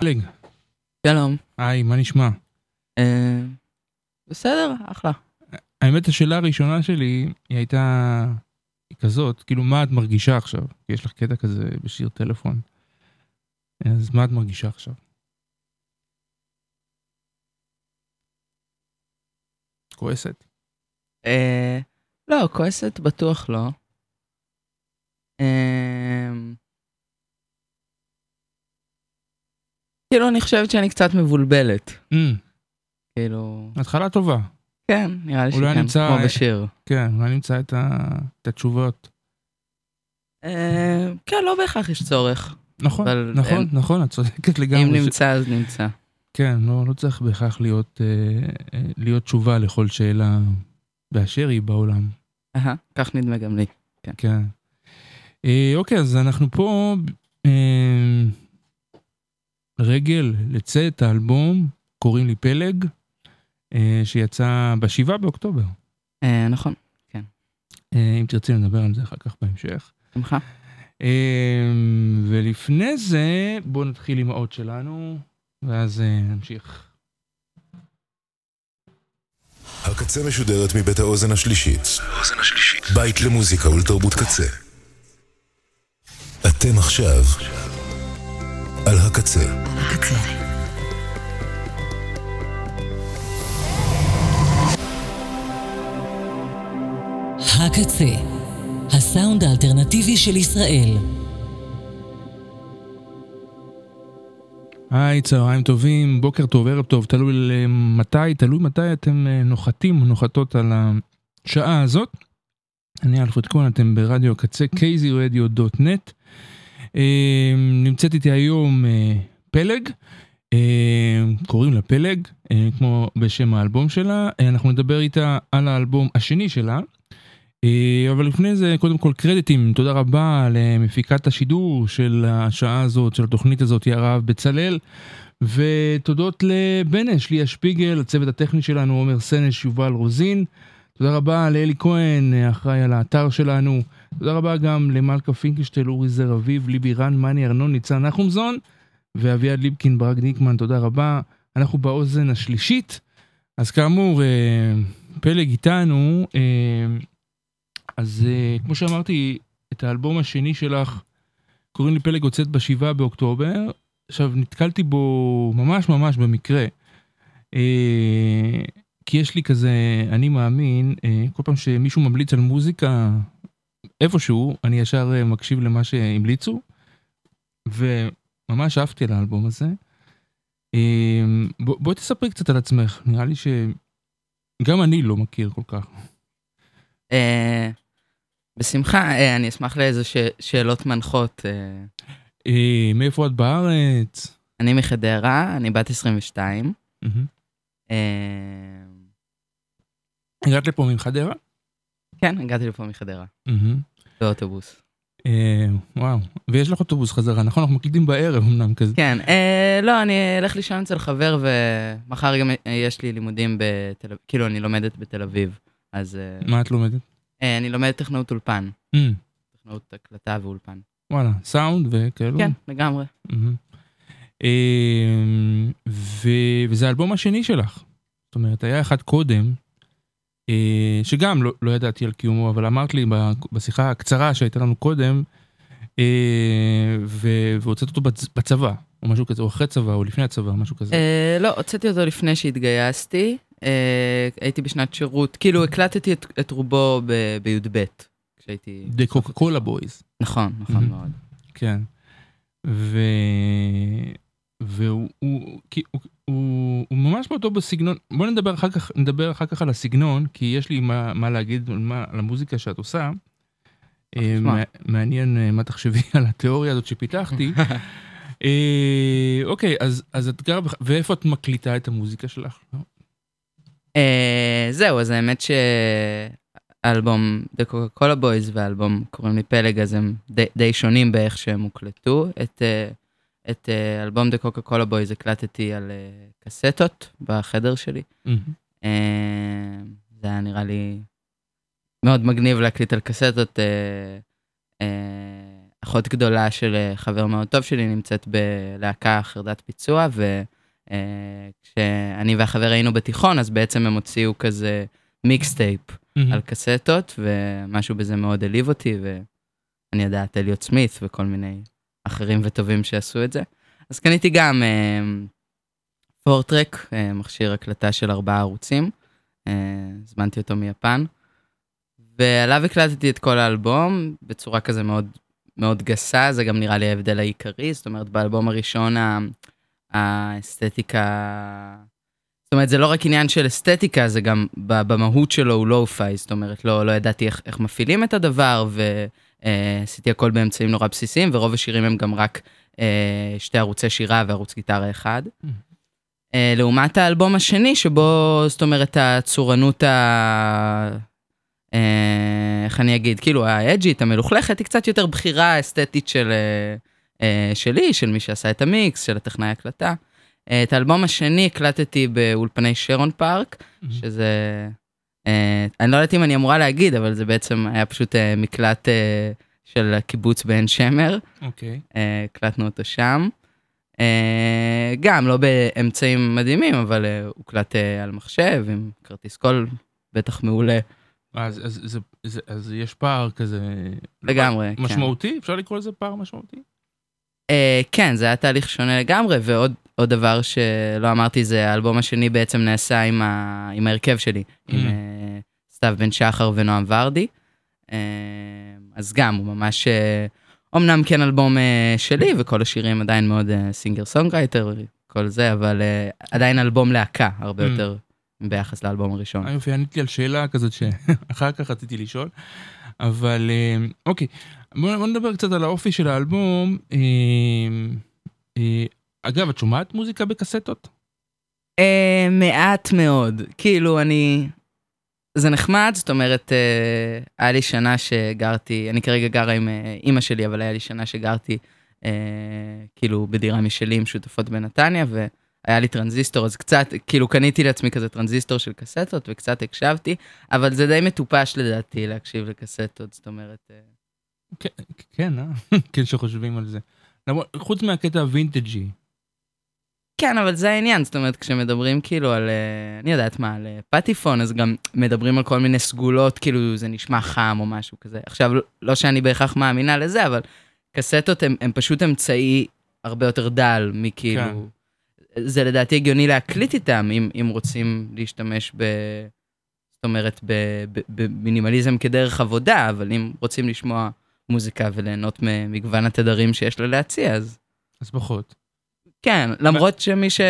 פלג, שלום. היי, מה נשמע? אה, בסדר, אחלה. האמת, השאלה הראשונה שלי, היא הייתה כזאת, כאילו, מה את מרגישה עכשיו? כי יש לך קטע כזה בשיר טלפון. אז מה את מרגישה עכשיו? כועסת? אה, לא, כועסת בטוח לא. אה, כאילו, אני חושבת שאני קצת מבולבלת. Mm, כאילו, התחלה טובה. כן, נראה לי שכן, נמצא- כמו בשיר. כן, אולי נמצא את, ה... את התשובות. אה, כן, לא בהכרח יש צורך. נכון, אבל נכון, אין- נכון, את צודקת אם לגמרי. ש- נמצא, אז נמצא. כן, לא, לא צריך בהכרח להיות, אה, אה, להיות תשובה לכל שאלה באשר היא בעולם. אהה, כך נדמה גם לי. כן. אה, אוקיי, אז אנחנו פה אה, רגל לצאת האלבום, קוראים לי פלג, אה, שיצא בשבעה באוקטובר. אה, נכון, אה, אם תרצי נדבר על זה אחר כך בהמשך. שמחה. אה, ולפני זה, בואו נתחיל עם האות שלנו, ואז אה, נמשיך. הקצה משודרת מבית האוזן השלישית. בית למוזיקה ולתרבות קצה. אתם עכשיו על הקצה. הקצה, הסאונד האלטרנטיבי של ישראל. היי, צהריים טובים, בוקר טוב, ערב טוב, תלוי מתי, תלוי מתי אתם אה, נוחתים או נוחתות על השעה הזאת. אני אלפרד כהן, אתם ברדיו הקצה, kzradio.net. אה, נמצאת איתי היום אה, פלג, אה, קוראים לה פלג, כמו בשם האלבום שלה. אנחנו נדבר איתה על האלבום השני שלה. אבל לפני זה, קודם כל קרדיטים, תודה רבה למפיקת השידור של השעה הזאת, של התוכנית הזאת, הרב בצלאל, ותודות לבנש, ליה שפיגל, הצוות הטכני שלנו, עומר סנש, יובל רוזין. תודה רבה לאלי כהן, האחראי על האתר שלנו. תודה רבה גם למלכה פינקלשטיין, אורי זר אביב, ליבי רן, מני ארנון, ניצן נחומזון, ואביעד ליבקין, ברק ניקמן, תודה רבה. אנחנו באוזן השלישית. אז כאמור, אה, פלג איתנו. אה, אז uh, כמו שאמרתי, את האלבום השני שלך, קוראים לי פלג הוצאת בשבעה באוקטובר. עכשיו, נתקלתי בו ממש ממש במקרה. כי יש לי כזה, אני מאמין, כל פעם שמישהו ממליץ על מוזיקה איפשהו, אני ישר uh, מקשיב למה שהמליצו, וממש אהבתי על האלבום הזה. Uh, בוא, בואי תספרי קצת על עצמך, נראה לי שגם אני לא מכיר כל כך. אה, בשמחה, אה, אני אשמח לאיזה ש- שאלות מנחות. אה. אה, מאיפה את בארץ? אני מחדרה, אני בת 22. מהמם. אה, הגעת לפה מחדרה? כן, הגעתי לפה מחדרה. באוטובוס. אה, וואו, ויש לך אוטובוס חזרה, נכון? אנחנו מקליטים בערב אמנם כזה. כן, אה, לא, אני אלך לישון אצל חבר, ומחר גם יש לי לימודים בתל אביב, כאילו, אני לומדת בתל אביב. אז אה, מה את לומדת? אה, אני לומדת טכנאות אולפן, אה, טכנאות הקלטה ואולפן. וואלה, סאונד וכאלו? כן, לגמרי. מהמם. אה, ו- וזה האלבום השני שלך. זאת אומרת, היה אחד קודם, שגם לא, לא ידעתי על קיומו, אבל אמרת לי בשיחה הקצרה שהייתה לנו קודם, אה, והוצאת אותו בצ- בצבא, או משהו כזה, או אחרי צבא, או לפני הצבא, משהו כזה. אה, לא, הוצאתי אותו לפני שהתגייסתי. אה, הייתי בשנת שירות, כאילו הקלטתי את, את רובו בי"ב, כשהייתי... The קוקה קולה בויז. נכון, נכון. מאוד. כן. ו... והוא הוא, הוא, הוא, ממש באותו בסגנון, בוא נדבר אחר כך, נדבר אחר כך על הסגנון, כי יש לי מה, מה להגיד על, מה, על המוזיקה שאת עושה. אה. מע- מעניין אה, מה תחשבי על התיאוריה הזאת שפיתחתי. אה, אוקיי, אז, אז את גרה, ואיפה את מקליטה את המוזיקה שלך? אה, זהו, אז האמת The Coca-Cola Boys והאלבום קוראים לי פלג, אז הם די, די שונים באיך שהם הוקלטו. את, אה, את אה, אלבום The Coca-Cola Boys הקלטתי על אה, קסטות בחדר שלי. אה, זה היה נראה לי מאוד מגניב להקליט על קסטות. אחות גדולה של חבר מאוד טוב שלי נמצאת בלהקה חרדת ביצוע, וכשאני והחבר היינו בתיכון, אז בעצם הם הוציאו כזה מיקסטייפ. על קסטות, ומשהו בזה מאוד העליב אותי, ואני יודעת אליוט סמית וכל מיני אחרים וטובים שעשו את זה. אז קניתי גם אה, פורטרק, אה, מכשיר הקלטה של ארבעה ערוצים, אה, הזמנתי אותו מיפן, ועליו הקלטתי את כל האלבום בצורה כזה מאוד, מאוד גסה, זה גם נראה לי ההבדל העיקרי, זאת אומרת באלבום הראשון האסתטיקה... זאת אומרת, זה לא רק עניין של אסתטיקה, זה גם במהות שלו הוא לואו-פיי, זאת אומרת, לא, לא ידעתי איך, איך מפעילים את הדבר, ועשיתי הכל באמצעים נורא בסיסיים, ורוב השירים הם גם רק אה, שתי ערוצי שירה וערוץ גיטרה אחד. אה, לעומת האלבום השני, שבו, זאת אומרת, הצורנות ה... אה, איך אני אגיד, כאילו האג'ית, המלוכלכת, היא קצת יותר בחירה אסתטית של, אה, אה, שלי, של מי שעשה את המיקס, של הטכנאי הקלטה. אה, את האלבום השני הקלטתי באולפני שרון פארק, מהמם. שזה... אה, אני לא יודעת אם אני אמורה להגיד, אבל זה בעצם היה פשוט אה, מקלט אה, של הקיבוץ בעין שמר. אוקיי. הקלטנו אותו שם. גם לא באמצעים מדהימים, אבל הוקלט על מחשב עם כרטיס קול בטח מעולה אז, אז, אז, אז, אז יש פער כזה... לגמרי. כן. משמעותי? אפשר לקרוא לזה פער משמעותי? אה, כן, זה היה תהליך שונה לגמרי, ועוד עוד דבר שלא אמרתי זה האלבום השני בעצם נעשה עם, ה, עם ההרכב שלי, עם Mm. אה, סתיו בן שחר ונועם ורדי. אה, אז גם, הוא ממש, אה, אמנם כן אלבום אה, שלי, וכל השירים עדיין מאוד singer songwriter, כל זה, אבל אה, עדיין אלבום להקה, הרבה Mm. יותר ביחס לאלבום הראשון. יופי, ענית לי על שאלה כזאת שאחר כך רציתי לשאול. אבל אוקיי, בוא, בוא נדבר קצת על האופי של האלבום. אגב, את שומעת מוזיקה בקסטות? אה, מעט מאוד. כאילו, אני... זה נחמד, זאת אומרת, אה, היה לי שנה שגרתי, אני כרגע גרה עם אה, אימא שלי, אבל היה לי שנה שגרתי אה, כאילו בדירה משלי עם שותפות בנתניה, והיה לי טרנזיסטור, אז קצת, כאילו קניתי לעצמי כזה טרנזיסטור של קסטות, וקצת הקשבתי, אבל זה די מטופש לדעתי להקשיב לקסטות, זאת אומרת... אה, כן, כן, אה? כן, שחושבים על זה. חוץ מהקטע הווינטג'י. כן, אבל זה העניין, זאת אומרת, כשמדברים כאילו על, אה, אני יודעת מה, על אה, פטיפון, אז גם מדברים על כל מיני סגולות, כאילו זה נשמע חם או משהו כזה. עכשיו, לא שאני בהכרח מאמינה לזה, אבל קסטות הם, הם פשוט אמצעי הרבה יותר דל מכאילו... זה לדעתי הגיוני להקליט איתם, אם, אם רוצים להשתמש ב... זאת אומרת, במינימליזם כדרך עבודה, אבל אם רוצים לשמוע מוזיקה וליהנות ממגוון התדרים שיש לה להציע, אז אז פחות. כן, למרות שמי ש...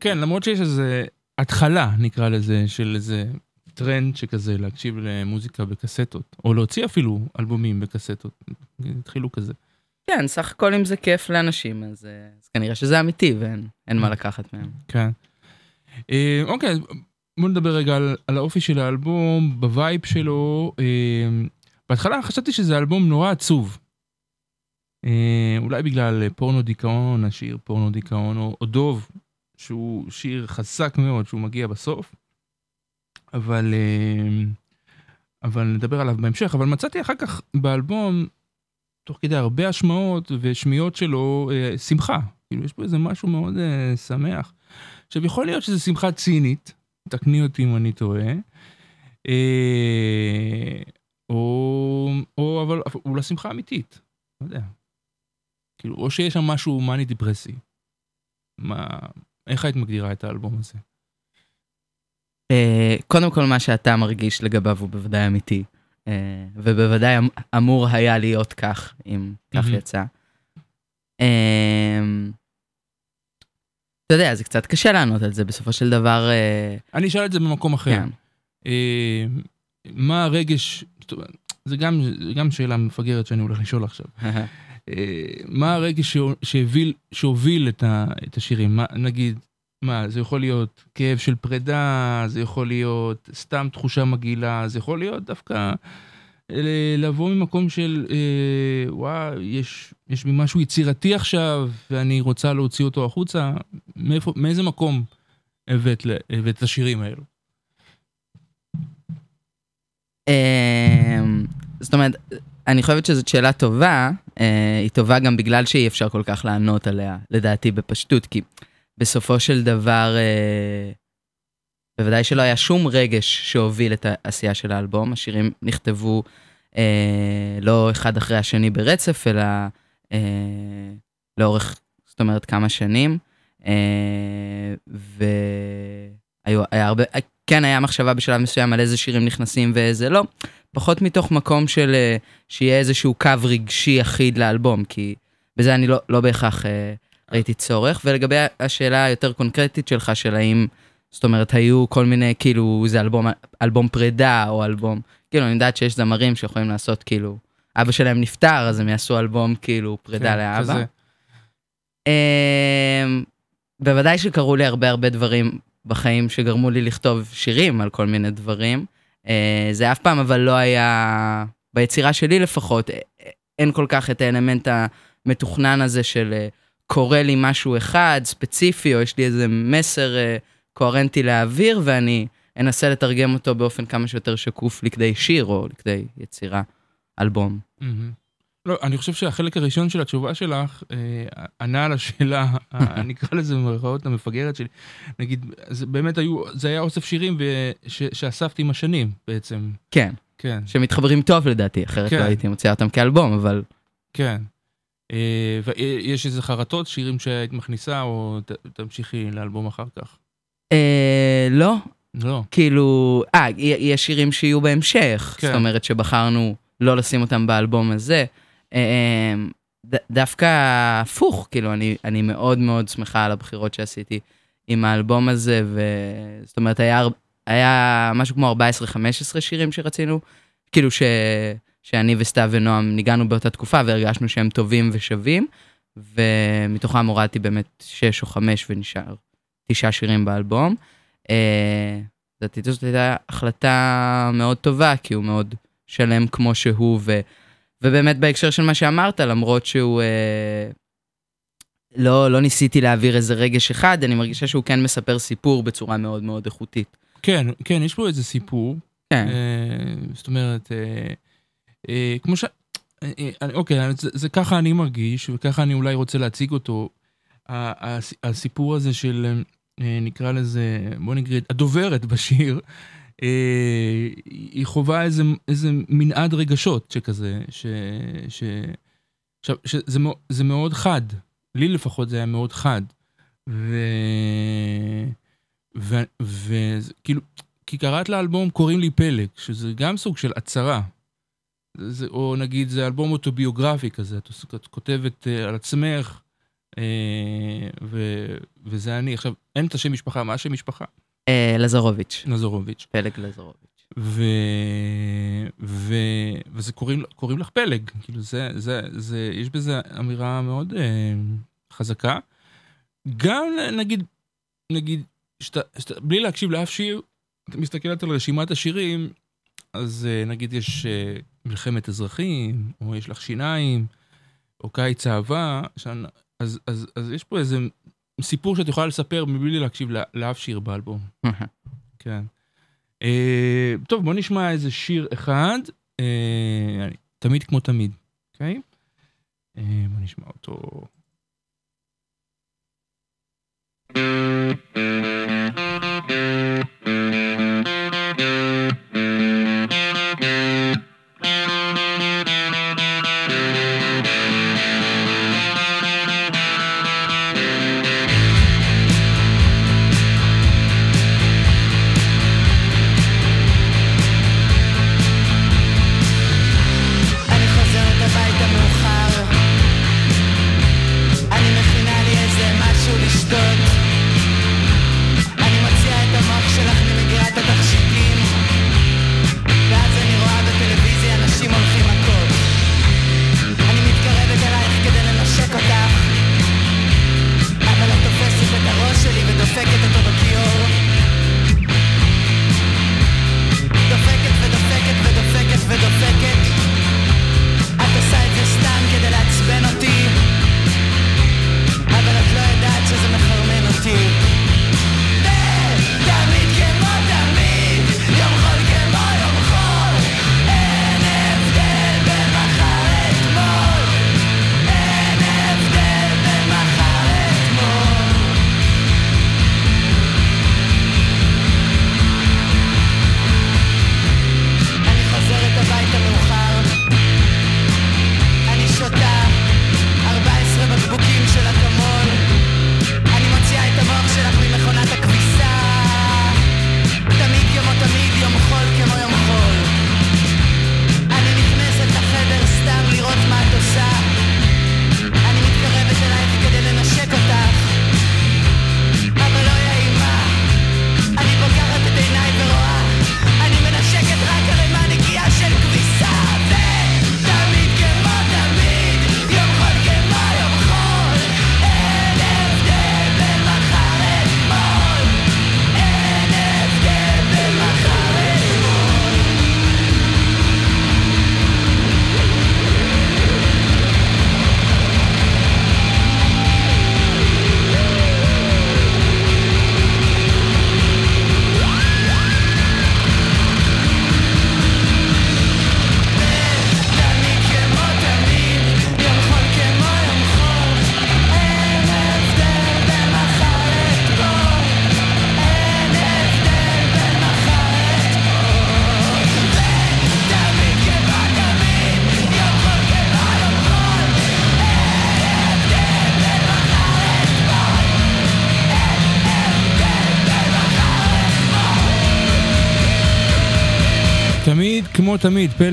כן, למרות שיש איזה התחלה, נקרא לזה, של איזה טרנד שכזה להקשיב למוזיקה בקסטות, או להוציא אפילו אלבומים בקסטות. התחילו כזה. כן, סך הכל אם זה כיף לאנשים, אז, אה, אז כנראה שזה אמיתי ואין אין מה לקחת מהם. כן. אה, אוקיי, בוא נדבר רגע על, על האופי של האלבום, ב vibe שלו. אה, בהתחלה חשבתי שזה אלבום נורא עצוב. אה, אולי בגלל פורנו דיכאון, השיר פורנו דיכאון, או, דוב, שהוא שיר חזק מאוד, שהוא מגיע בסוף. אבל, אה, אבל נדבר עליו בהמשך. אבל מצאתי אחר כך באלבום, תוך כדי הרבה השמעות ושמיעות שלו, אה, שמחה. כאילו, יש פה איזה משהו מאוד אה, שמח. עכשיו, יכול להיות שזו שמחה צינית, תקני אותי אם אני טועה, אה, או, או אבל אולי שמחה אמיתית, לא יודע. כאילו, או שיש שם משהו מאני דיפרסי. מה, איך היית מגדירה את האלבום הזה? אה, קודם כל, מה שאתה מרגיש לגביו הוא בוודאי אמיתי, אה, ובוודאי אמ- אמור היה להיות כך, אם כך. יצא. אה, אתה יודע, זה קצת קשה לענות על זה, בסופו של דבר, אה, אני אשאל את זה במקום אחר. כן. מה הרגש, זה גם, זה גם שאלה מפגרת שאני הולך לשאול עכשיו. אה, מה הרגש שהו- שהוביל, שהוביל את, ה, את השירים? מה, נגיד, מה, זה יכול להיות כאב של פרידה, זה יכול להיות סתם תחושה מגעילה, זה יכול להיות דווקא אה, לבוא ממקום של, אה, וואו, יש, יש משהו יצירתי עכשיו, ואני רוצה להוציא אותו החוצה. מאיפה, מאיזה מקום הבאת, הבאת את השירים האלו? אמ, זאת אומרת, אני חושבת שזאת שאלה טובה, היא טובה גם בגלל שאי אפשר כל כך לענות עליה, לדעתי, בפשטות, כי בסופו של דבר, אה, בוודאי שלא היה שום רגש שהוביל את העשייה של האלבום, השירים נכתבו אה, לא אחד אחרי השני ברצף, אלא אה, לאורך, זאת אומרת, כמה שנים. אה, והיו, היה הרבה, כן היה מחשבה בשלב מסוים על איזה שירים נכנסים ואיזה לא, פחות מתוך מקום של אה, שיהיה איזשהו קו רגשי אחיד לאלבום, כי בזה אני לא, לא בהכרח אה, ראיתי צורך. ולגבי השאלה היותר קונקרטית שלך, של האם, זאת אומרת, היו כל מיני, כאילו, זה אלבום, אלבום פרידה או אלבום, כאילו, אני יודעת שיש זמרים שיכולים לעשות, כאילו, אבא שלהם נפטר, אז הם יעשו אלבום, כאילו, פרידה כן, לאבא. כזה. אמ, בוודאי שקרו לי הרבה הרבה דברים בחיים שגרמו לי לכתוב שירים על כל מיני דברים. אה, זה אף פעם אבל לא היה, ביצירה שלי לפחות, אה, אין כל כך את האלמנט המתוכנן הזה של אה, קורה לי משהו אחד ספציפי, או יש לי איזה מסר אה, קוהרנטי להעביר, ואני אנסה לתרגם אותו באופן כמה שיותר שקוף לכדי שיר או לכדי יצירה, אלבום. מהמם. לא, אני חושב שהחלק הראשון של התשובה שלך אה, ענה על השאלה, נקרא לזה במרכאות המפגרת שלי. נגיד, זה באמת היו, זה היה אוסף שירים ו- ש- שאספתי עם השנים בעצם. כן, כן, שמתחברים טוב לדעתי, אחרת כן. לא הייתי מוציאה אותם כאלבום, אבל כן. אה, ויש איזה חרטות, שירים שהיית מכניסה, או ת- תמשיכי לאלבום אחר כך? אה, לא, לא. כאילו, אה, יש שירים שיהיו בהמשך, כן. זאת אומרת שבחרנו לא לשים אותם באלבום הזה. אה, ד- דווקא הפוך, כאילו, אני, אני מאוד מאוד שמחה על הבחירות שעשיתי עם האלבום הזה, וזאת אומרת, היה, היה משהו כמו 14-15 שירים שרצינו, כאילו ש, שאני וסתיו ונועם ניגענו באותה תקופה והרגשנו שהם טובים ושווים, ומתוכם הורדתי באמת 6 או 5 ונשאר תשעה שירים באלבום. אה, לדעתי זאת הייתה החלטה מאוד טובה, כי הוא מאוד שלם כמו שהוא, ו, ובאמת בהקשר של מה שאמרת, למרות שהוא... אה, לא, לא ניסיתי להעביר איזה רגש אחד, אני מרגישה שהוא כן מספר סיפור בצורה מאוד מאוד איכותית. כן, כן, יש פה איזה סיפור. כן, אה, זאת אומרת, אה, אה, כמו ש... אה, אה, אוקיי, זה, זה ככה אני מרגיש, וככה אני אולי רוצה להציג אותו. הסיפור הזה של, אה, נקרא לזה, בוא נגיד, הדוברת בשיר, אה, היא חווה איזה, איזה מנעד רגשות שכזה, ש... ש... עכשיו, שזה זה מאוד חד, לי לפחות זה היה מאוד חד. וכאילו, כי קראת לאלבום קוראים לי פלג, שזה גם סוג של הצהרה. זה, או נגיד זה אלבום אוטוביוגרפי כזה, את את כותבת uh, על עצמך, uh, ו, וזה אני. עכשיו, אין את השם משפחה, מה השם משפחה? אה, לזרוביץ', נזרוביץ'. פלג לזרוביץ'. ו... ו... וזה קוראים, קוראים לך פלג, כאילו זה, זה, זה, יש בזה אמירה מאוד אה, חזקה. גם נגיד, נגיד, שאתה, שאתה, בלי להקשיב לאף שיר, אתה מסתכלת על רשימת השירים, אז אה, נגיד יש אה, מלחמת אזרחים, או יש לך שיניים, או קיץ אהבה, שאני, אז, אז, אז יש פה איזה סיפור שאת יכולה לספר מבלי להקשיב לא, לאף שיר באלבום. כן. אה, טוב, בוא נשמע איזה שיר אחד, אה, תמיד כמו תמיד, אוקיי? אה, בוא נשמע אותו. אני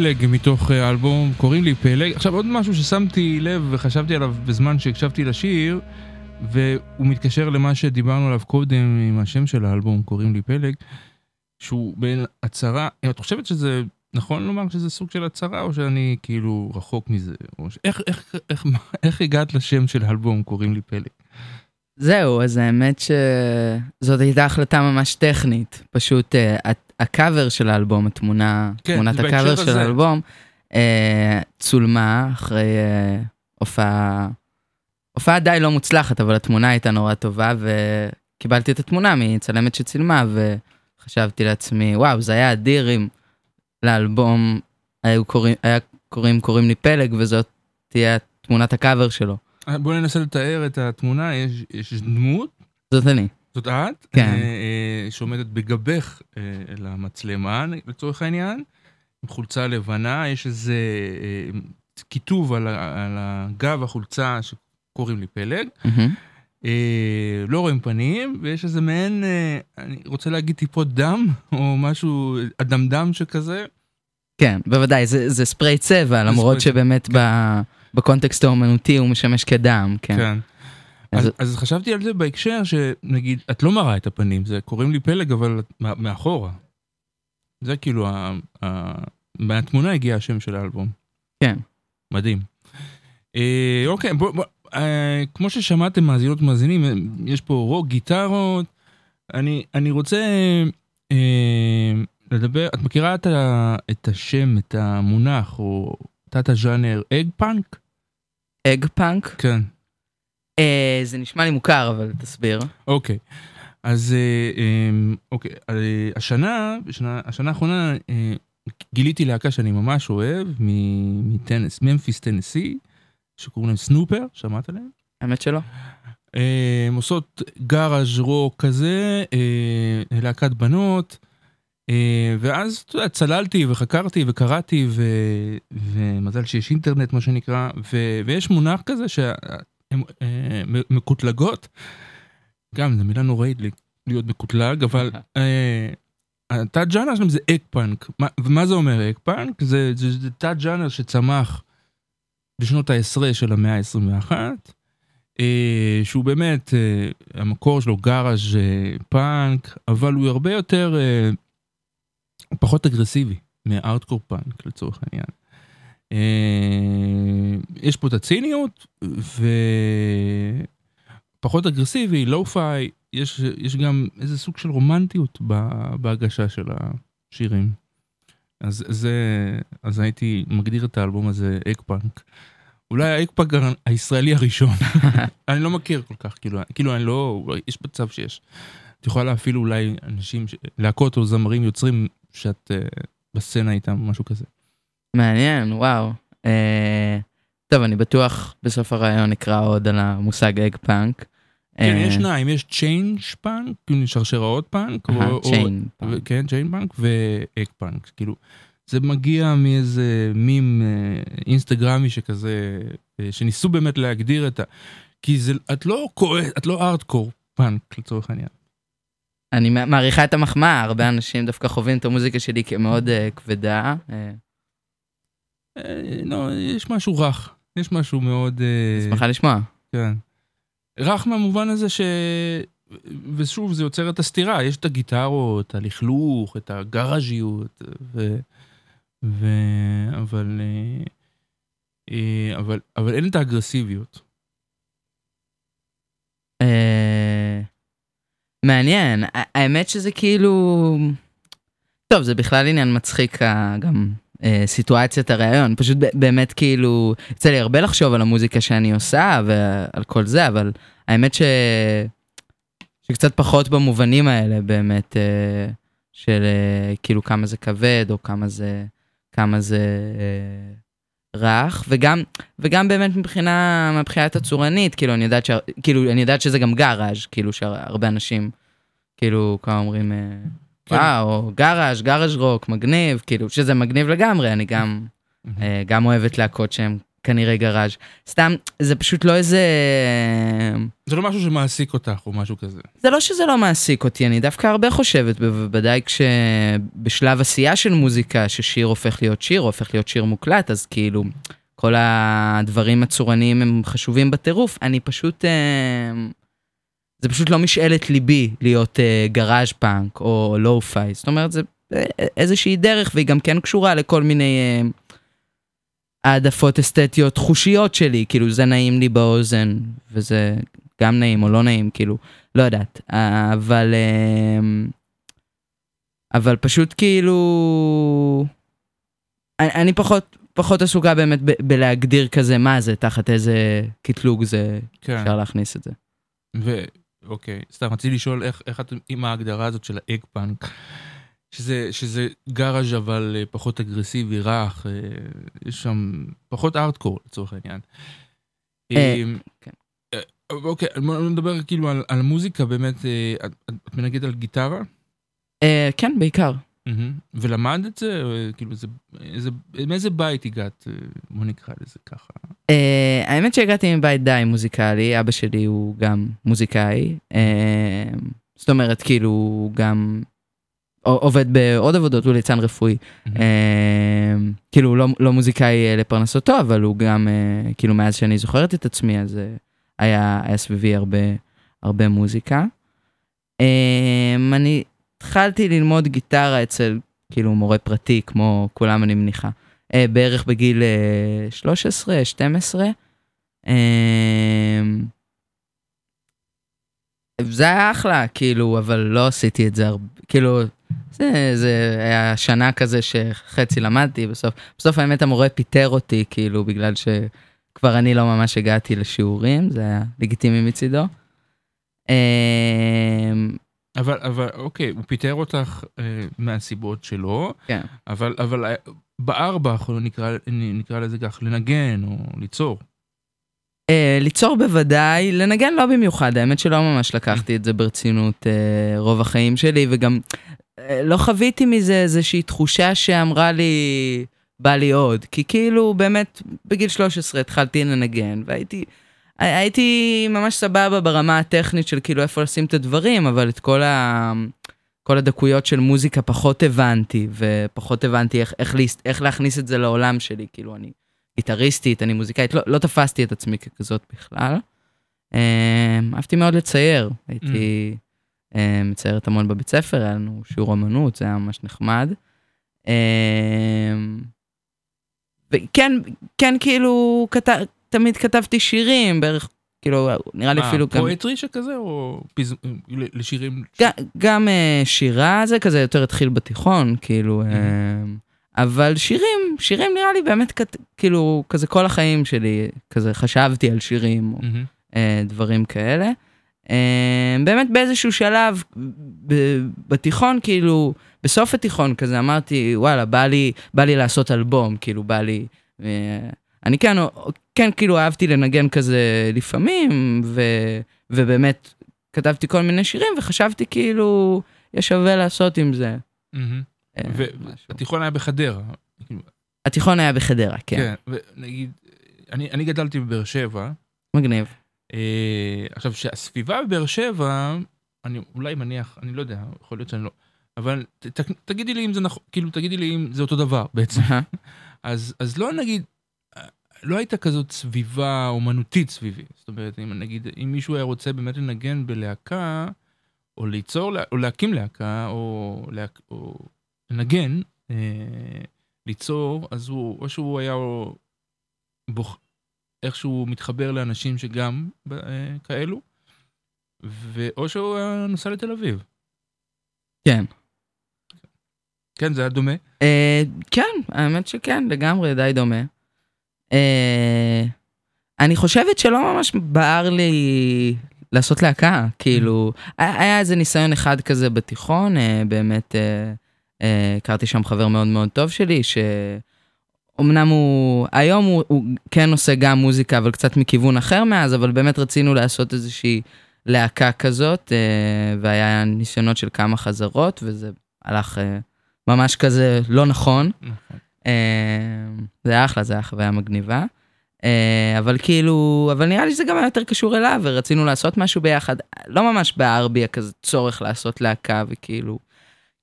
פלג מתוך אה, האלבום, קוראים לי פלג. עכשיו עוד משהו ששמתי לב וחשבתי עליו בזמן שהקשבתי לשיר, והוא מתקשר למה שדיברנו עליו קודם עם השם של האלבום, קוראים לי פלג, שהוא בין הצהרה, את חושבת שזה נכון לומר שזה סוג של הצהרה, או שאני כאילו רחוק מזה? ש... איך, איך, איך, איך, איך הגעת לשם של האלבום, קוראים לי פלג? זהו, אז האמת שזאת הייתה החלטה ממש טכנית. פשוט uh, הקאבר של האלבום, התמונה, כן, תמונת הקאבר של הזה. האלבום, uh, צולמה אחרי uh, הופעה, הופעה די לא מוצלחת, אבל התמונה הייתה נורא טובה, וקיבלתי את התמונה מצלמת שצילמה, וחשבתי לעצמי, וואו, זה היה אדיר אם לאלבום היו קוראים, היה קוראים, קוראים לי פלג, וזאת תהיה תמונת הקאבר שלו. בוא ננסה לתאר את התמונה, יש, יש דמות, זאת אני. זאת את, כן. אה, אה, שעומדת בגבך אה, למצלמה לצורך העניין, עם חולצה לבנה, יש איזה אה, כיתוב על, על הגב החולצה שקוראים לי פלג. אה, לא רואים פנים, ויש איזה מעין, אה, אני רוצה להגיד טיפות דם, או משהו, אדמדם שכזה. כן, בוודאי, זה, זה ספרי צבע, למרות ספרי- שבאמת ב, בקונטקסט האומנותי הוא משמש כדם, כן. כן. אז- אז, אז חשבתי על זה בהקשר שנגיד, את לא מראה את הפנים, זה קוראים לי פלג, אבל מה- מאחורה. זה כאילו, ה, ה, מהתמונה הגיע השם של האלבום. כן. מדהים. אה, אוקיי, בוא, בוא, אה, כמו ששמעתם מאזינות ומאזינים, אה, יש פה רוק, גיטרות. אני, אני רוצה אה, לדבר, את מכירה את, ה, את השם, את המונח, או תת הז'אנר egg punk? egg punk? כן. אה, זה נשמע לי מוכר, אבל תסביר. אוקיי. אז אה, אה, אוקיי, אה, השנה, בשנה, השנה האחרונה אה, גיליתי להקה שאני ממש אוהב, מטנס, ממפיס טנסי, שקוראים להם Snooper, שמעת עליהם? האמת שלא. אה, הם עושות garage rock כזה, אה, להקת בנות, אה, ואז אתה יודע, צללתי וחקרתי וקראתי, ו, ומזל שיש אינטרנט מה שנקרא, ו, ויש מונח כזה שהן אה, מקוטלגות, גם זו מילה נוראית להיות מקוטלג, אבל אה, התת ג'אנר שלהם זה egg punk, מה- ומה זה אומר egg punk? זה, תת ג'אנר שצמח בשנות העשרה של המאה ה-21. אה, שהוא באמת, אה, המקור שלו garage אה, פאנק, אבל הוא הרבה יותר, אה, הוא פחות אגרסיבי מ hardcore punk לצורך העניין. אה, יש פה את הציניות, ופחות אגרסיבי, lo-fi, יש, יש גם איזה סוג של רומנטיות בהגשה של השירים. אז זה, אז הייתי מגדיר את האלבום הזה egg punk. אולי ה egg punk הישראלי הראשון. אני לא מכיר כל כך, כאילו, כאילו אני לא, יש מצב שיש. את יכולה להפעיל אולי אנשים, להקות או זמרים יוצרים שאת uh, בסצנה איתם, משהו כזה. מעניין, וואו. אה, טוב, אני בטוח בסוף הריאיון נקרא עוד על המושג egg punk. כן, אה, יש שניים, יש chain punk, כאילו שרשראות פאנק, או- chain punk. כן, chain punk ו egg punk, כאילו, זה מגיע מאיזה מים אינסטגרמי שכזה, שניסו באמת להגדיר את ה... כי זה, את לא כועס, את לא ארטקור פאנק לצורך העניין. אני מע- מעריכה את המחמאה, הרבה אנשים דווקא חווים את המוזיקה שלי כמאוד אה, כבדה. אה, אה, לא, יש משהו רך, יש משהו מאוד... שמחה לשמוע. כן. רך מהמובן הזה ש... ושוב, זה יוצר את הסתירה, יש את הגיטרות, הלכלוך, את הגראז'יות, ו... ו... אבל... אבל, אבל אין את האגרסיביות. מעניין, האמת שזה כאילו... טוב, זה בכלל עניין מצחיק גם אה, סיטואציית הראיון, פשוט באמת כאילו, יצא לי הרבה לחשוב על המוזיקה שאני עושה ועל כל זה, אבל האמת ש... שקצת פחות במובנים האלה באמת, אה, של אה, כאילו כמה זה כבד או כמה זה, כמה זה אה, רך, וגם, וגם באמת מבחינה, מבחינת הצורנית, כאילו אני יודעת, ש, כאילו אני יודעת שזה גם גאראז', כאילו שהרבה אנשים, כאילו כמה אומרים, אה, כן. וואו, גאראז', גאראז' רוק, מגניב, כאילו שזה מגניב לגמרי, אני גם, אה, גם אוהבת להקות שהן כנראה גראז'. סתם, זה פשוט לא איזה... זה לא משהו שמעסיק אותך או משהו כזה. זה לא שזה לא מעסיק אותי, אני דווקא הרבה חושבת, בוודאי כשבשלב עשייה של מוזיקה, ששיר הופך להיות שיר, הופך להיות שיר מוקלט, אז כאילו, כל הדברים הצורניים הם חשובים בטירוף, אני פשוט... אה, זה פשוט לא משאלת ליבי להיות אה, גראז' פאנק או לואו-פיי, זאת אומרת, זה אה, איזושהי דרך, והיא גם כן קשורה לכל מיני אה, העדפות אסתטיות חושיות שלי, כאילו זה נעים לי באוזן, וזה גם נעים או לא נעים, כאילו, לא יודעת, אבל... אה, אבל פשוט כאילו... אני, אני פחות, פחות עסוקה באמת ב- בלהגדיר כזה מה זה, תחת איזה קטלוג זה, כן. אפשר להכניס את זה. ואוקיי, סתם רציתי לשאול איך, איך את עם ההגדרה הזאת של האג פאנק, שזה, שזה גאראז' אבל אה, פחות אגרסיבי, רך, אה, יש שם פחות ארטקור לצורך העניין. אה, אמ, כן. אוקיי, בוא נדבר כאילו על, על מוזיקה באמת, את, את מנגנת על גיטרה? כן, בעיקר. ולמדת את זה? כאילו, זה, איזה, מאיזה בית הגעת? בוא נקרא לזה ככה. האמת שהגעתי מבית די מוזיקלי, אבא שלי הוא גם מוזיקאי. זאת אומרת, כאילו, גם עובד בעוד עבודות, הוא ליצן רפואי. אה, כאילו, לא, לא מוזיקאי אה, לפרנסתו, אבל הוא גם, אה, כאילו, מאז שאני זוכרת את עצמי, אז אה, היה, סביבי הרבה, הרבה מוזיקה. אה, אני התחלתי ללמוד גיטרה אצל, כאילו, מורה פרטי, כמו כולם, אני מניחה. בערך בגיל אה, 13, 12. אה, זה היה אחלה, כאילו, אבל לא עשיתי את זה הרבה, כאילו, זה, זה היה שנה כזה שחצי למדתי, בסוף, בסוף האמת המורה פיטר אותי, כאילו, בגלל שכבר אני לא ממש הגעתי לשיעורים, זה היה לגיטימי מצידו. אה, אבל, אבל אוקיי, הוא פיטר אותך אה, מהסיבות שלו, כן. אבל, אבל אה, בער בך, נקרא, נקרא לזה כך, לנגן או ליצור. Uh, ליצור בוודאי, לנגן לא במיוחד, האמת שלא ממש לקחתי את זה ברצינות uh, רוב החיים שלי, וגם לא חוויתי מזה איזושהי תחושה שאמרה לי, בא לי עוד, כי כאילו באמת בגיל 13 התחלתי לנגן, והייתי הייתי ממש סבבה ברמה הטכנית של כאילו איפה לשים את הדברים, אבל את כל, ה, כל הדקויות של מוזיקה פחות הבנתי, ופחות הבנתי איך, איך, להס- איך להכניס את זה לעולם שלי, כאילו אני... גיטריסטית, אני מוזיקאית, לא, לא תפסתי את עצמי ככזאת בכלל. אה, אהבתי מאוד לצייר, הייתי אה, מציירת המון בבית ספר, היה לנו שיעור אמנות, זה היה ממש נחמד. אה, וכן, כן, כאילו, כת... תמיד כתבתי שירים, בערך, כאילו, נראה לי מה, אפילו גם... פואטרי שכזה, או פז... לשירים? גם, גם אה, שירה זה כזה יותר התחיל בתיכון, כאילו, אה, אבל שירים, שירים נראה לי באמת, כת- כאילו, כזה כל החיים שלי, כזה חשבתי על שירים, או. אה, דברים כאלה. אה, באמת באיזשהו שלב בתיכון, כאילו, בסוף התיכון כזה אמרתי, וואלה, בא לי, בא לי לעשות אלבום, כאילו, בא לי... אה, אני כן, כן, כאילו, אהבתי לנגן כזה לפעמים, ו, ובאמת כתבתי כל מיני שירים, וחשבתי כאילו, יש שווה לעשות עם זה. אה. והתיכון היה בחדרה. התיכון היה בחדרה, כן. כן. ונגיד, אני, אני גדלתי בבאר שבע, מגניב. אה, עכשיו שהסביבה בבאר שבע, אני אולי מניח, אני לא יודע, יכול להיות שאני לא, אבל ת, ת, תגידי לי אם זה נכון, כאילו תגידי לי אם זה אותו דבר בעצם. אז, אז לא נגיד, לא הייתה כזאת סביבה אומנותית סביבי. זאת אומרת, אם נגיד, אם מישהו היה רוצה באמת לנגן בלהקה, או ליצור, או להקים להקה, או, להק, או לנגן, אה, ליצור, אז הוא, או שהוא היה בוח, איכשהו מתחבר לאנשים שגם אה, כאלו, ואו שהוא היה נוסע לתל אביב. כן. כן, זה היה דומה. אה, כן, האמת שכן, לגמרי, די דומה. אה, אני חושבת שלא ממש בער לי לעשות להקה, כאילו, היה היה איזה ניסיון אחד כזה בתיכון, אה, באמת אה, אה, הכרתי שם חבר מאוד מאוד טוב שלי, שאומנם הוא, היום הוא, הוא כן עושה גם מוזיקה, אבל קצת מכיוון אחר מאז, אבל באמת רצינו לעשות איזושהי להקה כזאת, אה, והיה ניסיונות של כמה חזרות, וזה הלך אה, ממש כזה לא נכון. נכון. אה, זה היה אחלה, זה היה חוויה מגניבה. אה, אבל כאילו, אבל נראה לי שזה גם היה יותר קשור אליו, ורצינו לעשות משהו ביחד. לא ממש בער בי כזה צורך לעשות להקה, וכאילו...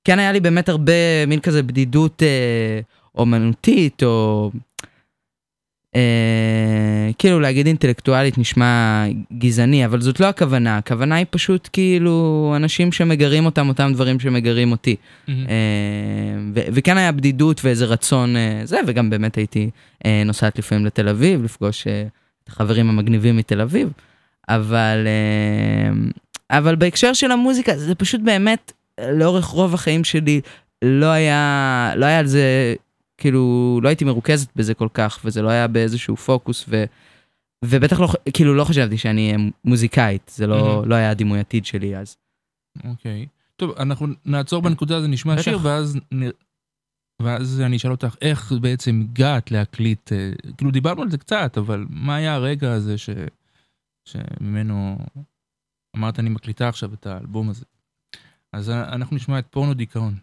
כן היה לי באמת הרבה מין כזה בדידות אה, אומנותית, או... אה, כאילו להגיד אינטלקטואלית נשמע גזעני, אבל זאת לא הכוונה, הכוונה היא פשוט כאילו אנשים שמגרים אותם, אותם דברים שמגרים אותי. מהמם. אה, ו- וכן היה בדידות ואיזה רצון אה, זה, וגם באמת הייתי אה, נוסעת לפעמים לתל אביב, לפגוש אה, את החברים המגניבים מתל אביב, אבל, אה, אבל בהקשר של המוזיקה, זה פשוט באמת, לאורך רוב החיים שלי, לא היה, לא היה על זה, כאילו, לא הייתי מרוכזת בזה כל כך, וזה לא היה באיזשהו פוקוס, ו... ובטח לא, כאילו לא חשבתי שאני אהיה מוזיקאית, זה לא, מהמם. לא היה הדימוי עתיד שלי אז. אוקיי. טוב, אנחנו נעצור בנקודה הזו, נשמע. שיר, ואז נ- ואז אני אשאל אותך, איך בעצם הגעת להקליט, אה, כאילו דיברנו על זה קצת, אבל מה היה הרגע הזה ש... שממנו אמרת, אני מקליטה עכשיו את האלבום הזה. אז אנחנו נשמע את פורנו דיכאון.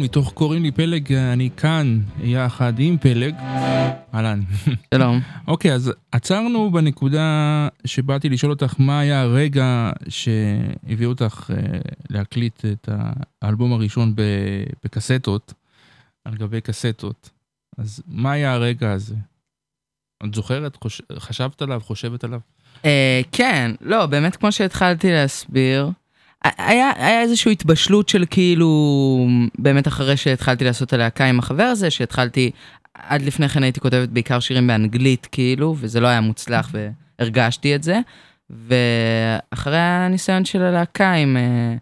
מתוך קוראים לי פלג, אני כאן יחד עם פלג. אהלן. שלום. אוקיי, אז עצרנו בנקודה שבאתי לשאול אותך מה היה הרגע שהביא אותך אה, להקליט את האלבום הראשון בקסטות, על גבי קסטות. אז מה היה הרגע הזה? את זוכרת? חוש... חשבת עליו? חושבת עליו? אה, כן, לא, באמת כמו שהתחלתי להסביר, היה, היה איזושהי התבשלות של כאילו, באמת אחרי שהתחלתי לעשות את הלהקה עם החבר הזה, שהתחלתי, עד לפני כן הייתי כותבת בעיקר שירים באנגלית כאילו, וזה לא היה מוצלח והרגשתי את זה. ואחרי הניסיון של הלהקה עם, אה,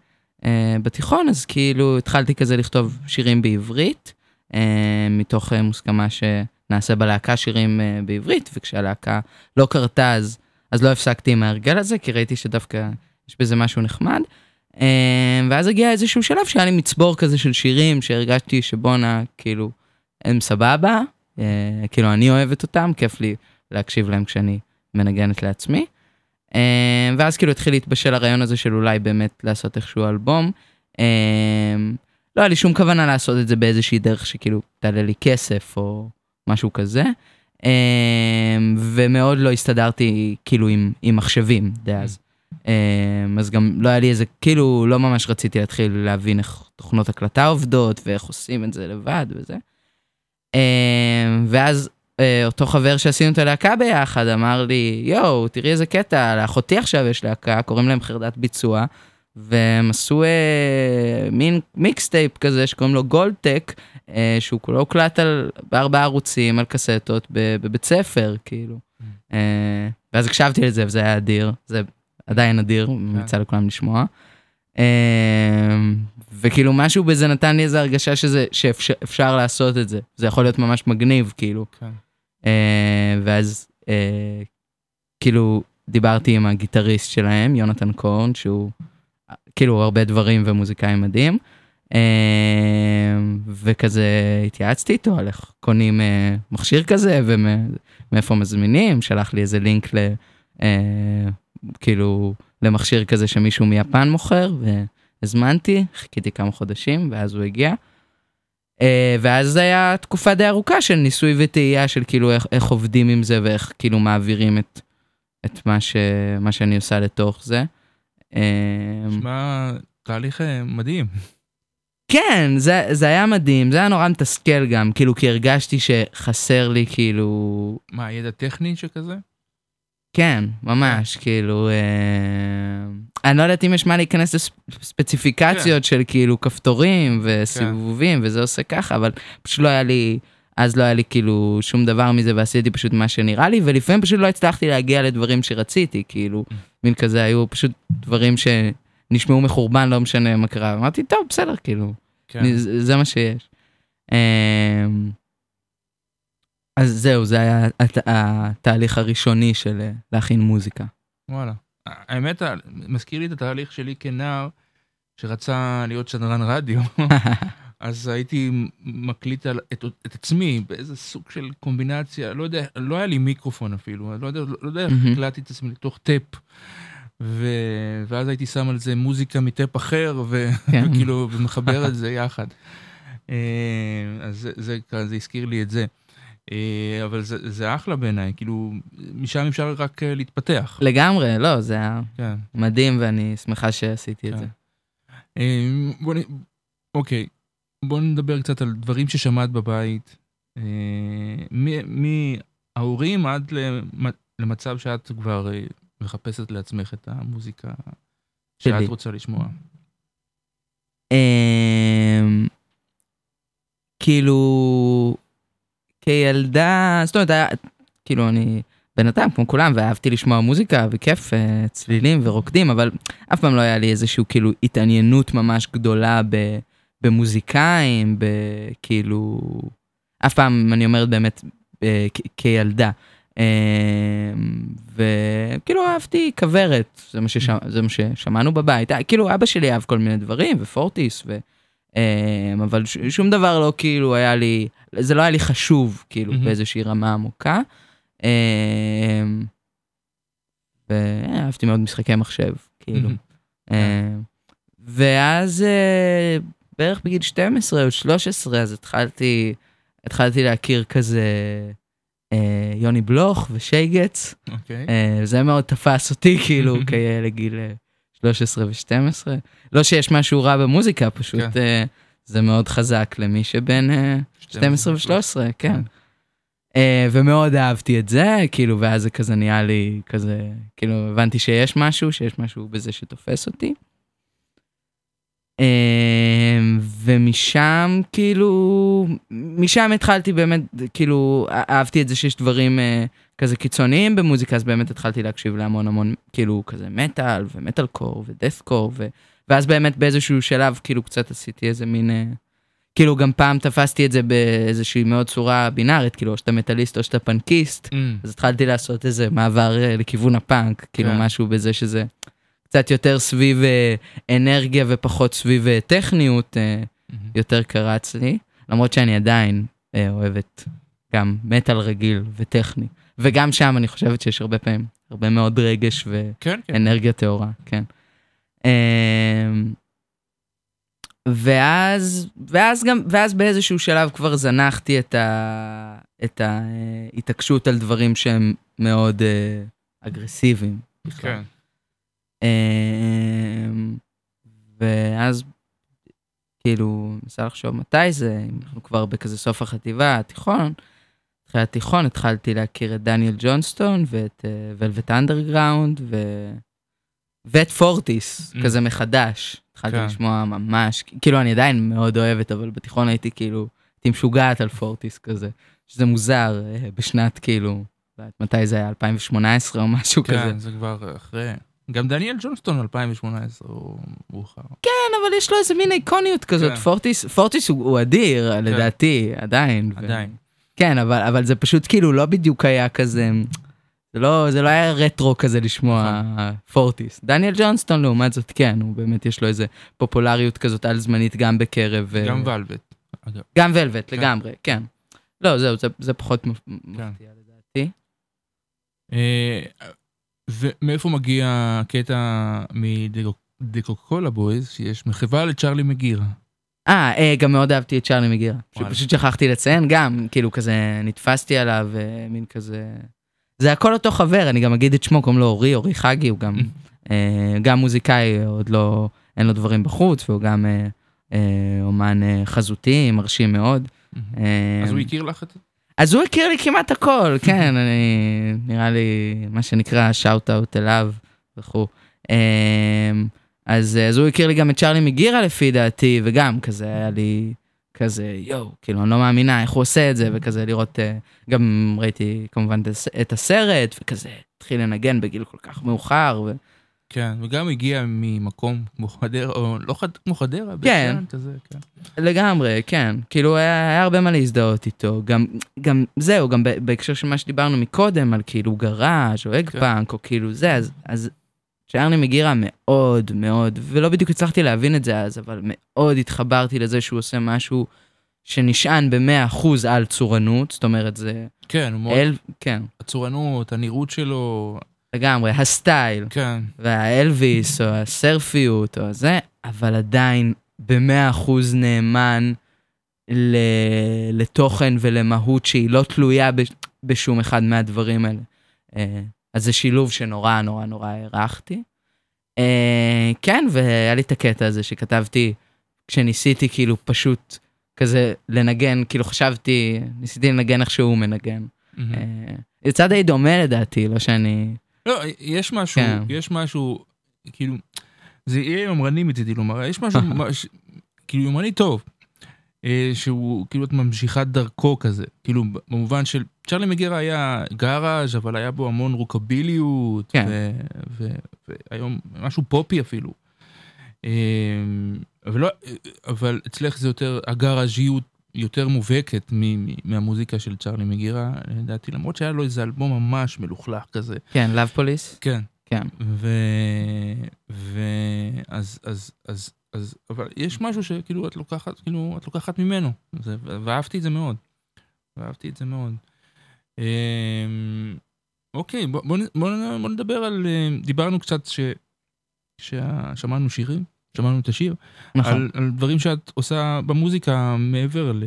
אה, בתיכון, אז כאילו התחלתי כזה לכתוב שירים בעברית, אה, מתוך אה, מוסכמה שנעשה בלהקה שירים אה, בעברית, וכשהלהקה לא קרתה אז, אז לא הפסקתי עם ההרגל הזה, כי ראיתי שדווקא יש בזה משהו נחמד. אה, ואז הגיע איזשהו שלב שהיה לי מצבור כזה של שירים שהרגשתי שבואנה, כאילו, הם סבבה, אה, כאילו אני אוהבת אותם, כיף לי להקשיב להם כשאני מנגנת לעצמי. אה, ואז כאילו התחיל להתבשל הרעיון הזה של אולי באמת לעשות איכשהו אלבום. אה, לא היה לי שום כוונה לעשות את זה באיזושהי דרך שכאילו תעלה לי כסף או משהו כזה. ומאוד לא הסתדרתי כאילו עם, עם מחשבים דאז. אמ, אז גם לא היה לי איזה, כאילו לא ממש רציתי להתחיל להבין איך תוכנות הקלטה עובדות ואיך עושים את זה לבד וזה. אמ, ואז אה, אותו חבר שעשינו את הלהקה ביחד אמר לי, יואו, תראי איזה קטע, לאחותי עכשיו יש להקה, קוראים להם חרדת ביצוע, והם עשו אה, מין mixtape כזה שקוראים לו גולדטק, אה, שהוא כולו הוקלט על, בארבעה ערוצים, על קסטות, בבית ספר, כאילו. אה, ואז הקשבתי לזה וזה היה אדיר, זה עדיין אדיר, ממליצה לכולם לשמוע. אמ, וכאילו משהו בזה נתן לי איזה הרגשה שזה, שאפשר לעשות את זה. זה יכול להיות ממש מגניב, כאילו. כן. אה, ואז אה, כאילו דיברתי עם הגיטריסט שלהם, יונתן קורן, שהוא כאילו הרבה דברים ומוזיקאי מדהים. אה, וכזה התייעצתי איתו על איך קונים אה, מכשיר כזה ומאיפה מזמינים, שלח לי איזה לינק ל... אה, כאילו למכשיר כזה שמישהו מיפן מוכר והזמנתי, חיכיתי כמה חודשים ואז הוא הגיע. אה, ואז זה היה תקופה די ארוכה של ניסוי וטעייה של כאילו איך, איך עובדים עם זה ואיך כאילו מעבירים את, את מה, ש, מה שאני עושה לתוך זה. אה, נשמע תהליך אה, מדהים. כן, זה, זה היה מדהים, זה היה נורא מתסכל גם, כאילו כי הרגשתי שחסר לי כאילו מה, ידע טכני שכזה? כן, ממש, כאילו, אה, אני לא יודעת אם יש מה להיכנס לספציפיקציות של כאילו כפתורים וסיבובים וזה עושה ככה, אבל פשוט לא היה לי, אז לא היה לי כאילו שום דבר מזה ועשיתי פשוט מה שנראה לי, ולפעמים פשוט לא הצלחתי להגיע לדברים שרציתי, כאילו, מין כזה, היו פשוט דברים שנשמעו מחורבן, לא משנה מה קרה, אמרתי, טוב, בסדר, כאילו, כן. זה זה מה שיש. אז זהו, זה היה הת- התהליך הראשוני של אה, להכין מוזיקה. וואלה. האמת, מזכיר לי את התהליך שלי כנער, שרצה להיות שדרן רדיו, אז הייתי מקליט על, את, את עצמי באיזה סוג של קומבינציה, לא יודע, לא היה לי מיקרופון אפילו, לא יודע, לא יודע איך מהמם. הקלטתי את עצמי לתוך טאפ. ו... ואז הייתי שם על זה מוזיקה מטאפ אחר, ו... כן. וכאילו, ומחבר את זה יחד. אה, אז זה, זה, זה הזכיר לי את זה. אה, אבל זה, זה אחלה בעיניי, כאילו, משם אפשר רק אה, להתפתח. לגמרי, לא, זה היה כן. מדהים ואני שמחה שעשיתי את כן. זה. אה, בוא נ... אוקיי, בוא נדבר קצת על דברים ששמעת בבית. מההורים עד למ- למצב שאת כבר מחפשת לעצמך את המוזיקה שלי. שאת רוצה לשמוע. אמ, כאילו, כילדה, זאת אומרת, היה, כאילו אני בן אדם כמו כולם ואהבתי לשמוע מוזיקה וכיף, אה, צלילים ורוקדים, אבל אף פעם לא היה לי איזשהו כאילו התעניינות ממש גדולה ב, במוזיקאים, בכאילו, אף פעם אני אומרת באמת אה, כ- כילדה. אמ, וכאילו אהבתי כוורת, זה מה, ששמע, זה מה ששמענו בבית, אה, כאילו אבא שלי אהב כל מיני דברים ופורטיס, ו, אבל ש, שום דבר לא כאילו היה לי, זה לא היה לי חשוב כאילו מהמם. באיזושהי רמה עמוקה. אמ, ואהבתי מאוד משחקי מחשב, כאילו. אמ, ואז אה, בערך בגיל 12 או 13, אז התחלתי, התחלתי להכיר כזה אה, יוני בלוך ושייגץ. אוקיי. אה, זה מאוד תפס אותי כאילו כילד גיל אה, 13 ו-12. לא שיש משהו רע במוזיקה, פשוט כן. אה, זה מאוד חזק למי שבין אה, 12 ו-13, כן. אה, ומאוד אהבתי את זה, כאילו, ואז זה כזה נהיה לי כזה, כאילו, הבנתי שיש משהו, שיש משהו בזה שתופס אותי. אה, ומשם, כאילו, משם התחלתי באמת, כאילו, אהבתי את זה שיש דברים אה, כזה קיצוניים במוזיקה, אז באמת התחלתי להקשיב להמון המון, כאילו, כזה מטאל ומטאל קור ודף קור, ו... ואז באמת באיזשהו שלב, כאילו, קצת עשיתי איזה מין... אה, כאילו, גם פעם תפסתי את זה באיזושהי מאוד צורה בינארית, כאילו, או שאתה מטאליסט או שאתה פנקיסט, אמ, אז התחלתי לעשות איזה מעבר אה, לכיוון הפאנק, כאילו, כן. משהו בזה שזה קצת יותר סביב אה, אנרגיה ופחות סביב טכניות, אמ, יותר קרץ לי, למרות שאני עדיין אוהבת גם מטאל רגיל וטכני, וגם שם אני חושבת שיש הרבה פעמים, הרבה מאוד רגש ו... כן, כן. טהורה, כן. אמ, ואז, ואז גם, ואז באיזשהו שלב כבר זנחתי את, ה, את ההתעקשות על דברים שהם מאוד אה, אגרסיביים. בכלל. כן. אמ, ואז כאילו, ניסה לחשוב מתי זה, אם אנחנו כבר בכזה סוף החטיבה, התיכון. אחרי התיכון התחלתי להכיר את דניאל ג'ונסטון ואת ולווט אנדרגראונד ו... ואת פורטיס, Mm. כזה מחדש. התחלתי כן. לשמוע ממש, כאילו אני עדיין מאוד אוהבת, אבל בתיכון הייתי כאילו, הייתי משוגעת על פורטיס כזה, שזה מוזר אה, בשנת כאילו, לא מתי זה היה, 2018 או משהו כזה. כן, זה כבר אחרי. גם דניאל ג'ונסטון 2018 הוא מאוחר. כן, אבל יש לו איזה מין איקוניות כזאת, כן. פורטיס, פורטיס הוא, הוא אדיר, לדעתי, עדיין. ו- עדיין. כן, אבל, אבל זה פשוט כאילו לא בדיוק היה כזה, זה לא, זה לא היה רטרו כזה לשמוע נכון. פורטיס. דניאל ג'ונסטון לעומת זאת, כן, הוא באמת יש לו איזה פופולריות כזאת על זמנית גם בקרב... אה, גם ולווט. גם ולווט, כן. לגמרי, כן. לא, זהו, זה, זה פחות מפ- מפתיע לדעתי. אה, ומאיפה מגיע הקטע מדקוקולה בויז, שיש מחווה לצ'רלי מגירה. אה, אה, גם מאוד אהבתי את צ'רלי מגירה. שפשוט שכחתי לציין, גם, כאילו כזה, נתפסתי עליו, אה, מין כזה... זה הכל אותו חבר, אני גם אגיד את שמו, קוראים לו אורי, אורי חגי, הוא גם, אה, גם מוזיקאי, עוד לא, אין לו דברים בחוץ, והוא גם אומן חזותי, מרשים מאוד. אז הוא הכיר לך את זה? אז הוא הכיר לי כמעט הכל, כן, אני, נראה לי, מה שנקרא, שאוט אאוט אליו וכו'. אז, אז הוא הכיר לי גם את צ'רלי מגירה לפי דעתי, וגם כזה היה לי כזה, יואו, כאילו, אני לא מאמינה איך הוא עושה את זה, וכזה לראות, אה, גם ראיתי כמובן את הס- את הסרט, וכזה התחיל לנגן בגיל כל כך מאוחר, ו... כן, וגם הגיע ממקום כמו חדרה, או לא חד, כמו חדרה, כן. שאן כזה, כן. לגמרי, כן. כאילו, היה, היה הרבה מה להזדהות איתו. גם, גם זהו, גם בהקשר של מה שדיברנו מקודם, על כאילו גראז' או אג כן. פאנק, או כאילו זה, אז, אז צ'רלי מגירה מאוד מאוד, ולא בדיוק הצלחתי להבין את זה אז, אבל מאוד התחברתי לזה שהוא עושה משהו שנשען ב-100% על צורנות, זאת אומרת, זה כן, הוא מאוד, אל, כן, הצורנות, הנראות שלו, לגמרי, הסטייל. כן, והאלוויס, או הסרפיות, או זה, אבל עדיין במאה אחוז נאמן ל... לתוכן ולמהות שהיא לא תלויה ב... בשום אחד מהדברים האלה. אז זה שילוב שנורא נורא נורא הערכתי. אה, כן, והיה לי את הקטע הזה שכתבתי, כשניסיתי כאילו פשוט כזה לנגן, כאילו חשבתי, ניסיתי לנגן איך שהוא מנגן. מהמם. אה, יצא די דומה לדעתי, לא שאני... לא, יש משהו, כן. יש משהו, כאילו, זה יהיה יומרני מצידי לומר, יש משהו, מש, כאילו יומרני טוב, שהוא כאילו את ממשיכת דרכו כזה, כאילו במובן של צ'רלי מגירה היה גאראז' אבל היה בו המון רוקביליות, כן. ו, ו, והיום משהו פופי אפילו. אה, אבל, לא, אבל אצלך זה יותר, הגאראז'יות יותר מובהקת מהמוזיקה של צ'רלי מגירה, לדעתי, למרות שהיה לו איזה אלבום ממש מלוכלך כזה. כן, לאב פוליס? כן. כן. ו... ו... אז, אז, אז, אז, אבל יש משהו שכאילו את לוקחת, כאילו, את לוקחת ממנו. זה, ואהבתי את זה מאוד. ואהבתי את זה מאוד. אמ, אוקיי, בוא, בוא, בוא, בוא נדבר על, אה, דיברנו קצת ש... ששמענו שירים, שמענו את השיר, נכון. על, על דברים שאת עושה במוזיקה מעבר ל...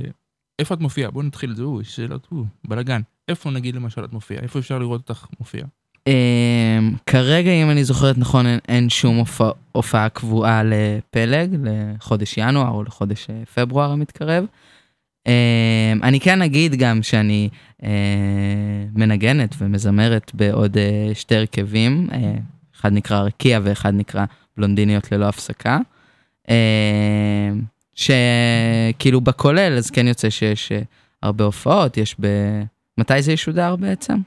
איפה את מופיעה? בוא נתחיל את זה, אוי, שאלות, אוי, בלאגן. איפה נגיד למשל את מופיעה? איפה אפשר לראות אותך מופיעה? אמ, כרגע, אם אני זוכרת נכון, אין, אין שום הופע, הופעה קבועה לפלג, לחודש ינואר או לחודש אה, פברואר המתקרב. אמ, אני כן אגיד גם שאני אה, מנגנת ומזמרת בעוד אה, שתי הרכבים, אה, אחד נקרא רקיע ואחד נקרא בלונדיניות ללא הפסקה. אמ, שכאילו בכולל, אז כן יוצא שיש הרבה הופעות, יש ב... מתי זה ישודר בעצם?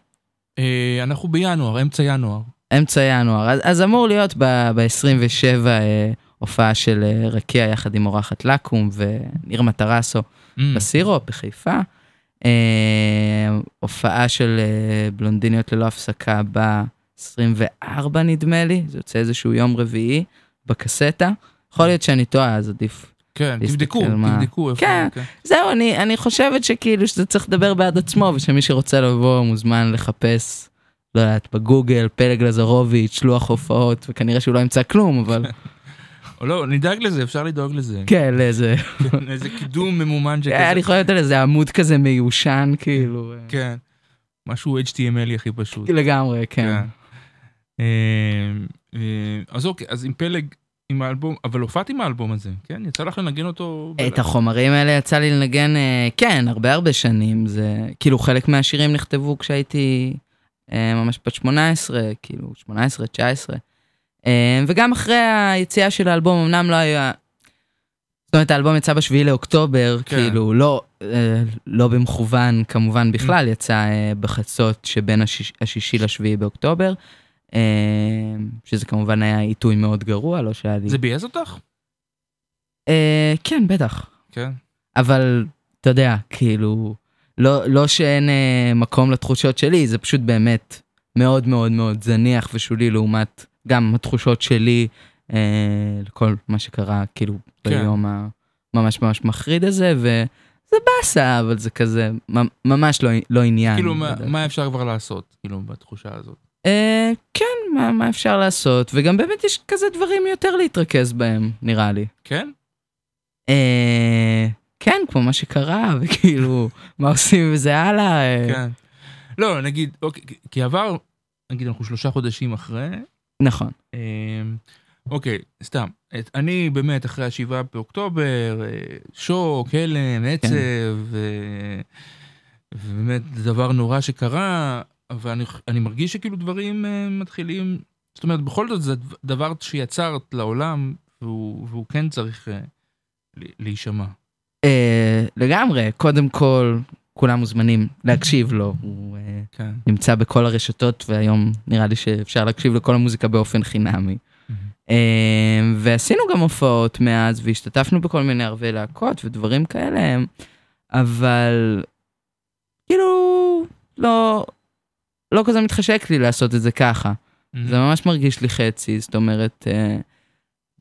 אה, אנחנו בינואר, אמצע ינואר. אמצע ינואר, אז, אז אמור להיות ב-27 אה, הופעה של אה, רקיע יחד עם אורחת לקום וניר מטרסו Mm, בסירו בחיפה. אה, הופעה של אה, בלונדיניות ללא הפסקה ב-24 נדמה לי, זה יוצא איזשהו יום רביעי בקסטה. יכול להיות שאני טועה, אז עדיף. כן, תבדקו, מה- תבדקו איפה. כן. זהו, אני, אני חושבת שכאילו שזה צריך לדבר בעד עצמו, ושמי שרוצה לבוא מוזמן לחפש, לא יודעת, בגוגל, פלג לזרוביץ', לוח הופעות, וכנראה שהוא לא ימצא כלום, אבל או לא, נדאג לזה, אפשר לדאוג לזה. כן, איזה... כן, איזה קידום ממומן שכזה. אני חושבת על איזה עמוד כזה מיושן, כאילו. כן. משהו HTML הכי פשוט. לגמרי, כן. אה, אה, אז אוקיי, אז עם פלג, עם האלבום, אבל הופעת עם האלבום הזה, כן? יצא לך לנגן אותו? את החומרים האלה יצא לי לנגן, אה, כן, הרבה הרבה שנים. זה, כאילו, חלק מהשירים נכתבו כשהייתי אה, ממש בת 18, כאילו, 18, 19. אה, וגם אחרי היציאה של האלבום, אמנם לא היה... זאת אומרת, האלבום יצא בשביעי לאוקטובר, כן. כאילו, לא, לא במכוון כמובן בכלל, יצא אה, בחצות שבין השיש, השישי לשביעי באוקטובר, שזה כמובן היה עיתוי מאוד גרוע, לא שהיה לי... זה ביאס אותך? אה, כן, בטח. כן. אבל אתה יודע, כאילו, לא, לא שאין אה, מקום לתחושות שלי, זה פשוט באמת מאוד מאוד מאוד זניח ושולי לעומת גם התחושות שלי אה, לכל מה שקרה, כאילו, כן. ביום הממש ממש מחריד הזה, וזה באסה, אבל זה כזה ממ- ממש לא, לא עניין. כאילו, מה-. מה אפשר כבר לעשות, כאילו, בתחושה הזאת? אה, כן, מה, מה אפשר לעשות, וגם באמת יש כזה דברים יותר להתרכז בהם, נראה לי. כן? אה, כן, כמו מה שקרה, וכאילו, מה עושים עם זה הלאה? אה, כן. לא, נגיד, אוקיי, כי עבר, נגיד, אנחנו שלושה חודשים אחרי, נכון. אמ, אוקיי, סתם. את- אני באמת, אחרי השבעה באוקטובר, אה, שוק, הלם, עצב, אה, ובאמת, זה דבר נורא שקרה, אבל אני, אני מרגיש שכאילו דברים אה, מתחילים, זאת אומרת, בכל זאת זה דבר שיצרת לעולם, והוא, והוא כן צריך ל- להישמע. אה, לגמרי, קודם כל, כולם מוזמנים להקשיב לו. הוא אה, כן. נמצא בכל הרשתות, והיום נראה לי שאפשר להקשיב לכל המוזיקה באופן חינמי. ועשינו גם הופעות מאז, והשתתפנו בכל מיני ערבי להקות ודברים כאלה, אבל כאילו, לא, לא כזה מתחשק לי לעשות את זה ככה. זה ממש מרגיש לי חצי, זאת אומרת, אה,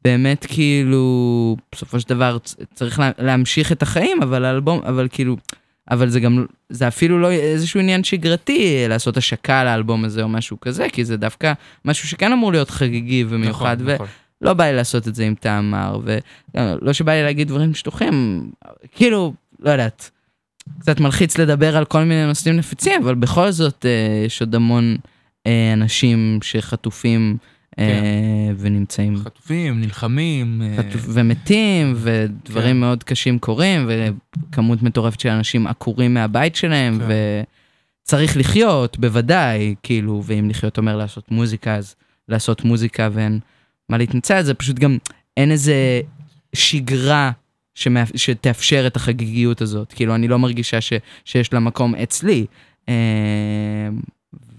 באמת כאילו, בסופו של דבר צריך לה, להמשיך את החיים, אבל האלבום, אבל כאילו, אבל זה גם, זה אפילו לא איזשהו עניין שגרתי אה, לעשות השקה לאלבום הזה או משהו כזה, כי זה דווקא משהו שכן אמור להיות חגיגי ומיוחד, נכון, נכון. ולא בא לי לעשות את זה עם טעם מר, ולא שבא לי להגיד דברים שטוחים, כאילו, לא יודעת, קצת מלחיץ לדבר על כל מיני נושאים נפיצים, אבל בכל זאת אה, יש עוד המון אה, אנשים שחטופים אה, כן. ונמצאים חטופים, נלחמים. אה, חטוף, ומתים, ודברים כן. מאוד קשים קורים, וכמות מטורפת של אנשים עקורים מהבית שלהם, כן. וצריך לחיות, בוודאי, כאילו, ואם לחיות אומר לעשות מוזיקה, אז לעשות מוזיקה ואין מה להתנצל, זה פשוט גם, אין איזה שגרה שמאפ... שתאפשר את החגיגיות הזאת, כאילו, אני לא מרגישה ש... שיש לה מקום אצלי. אה,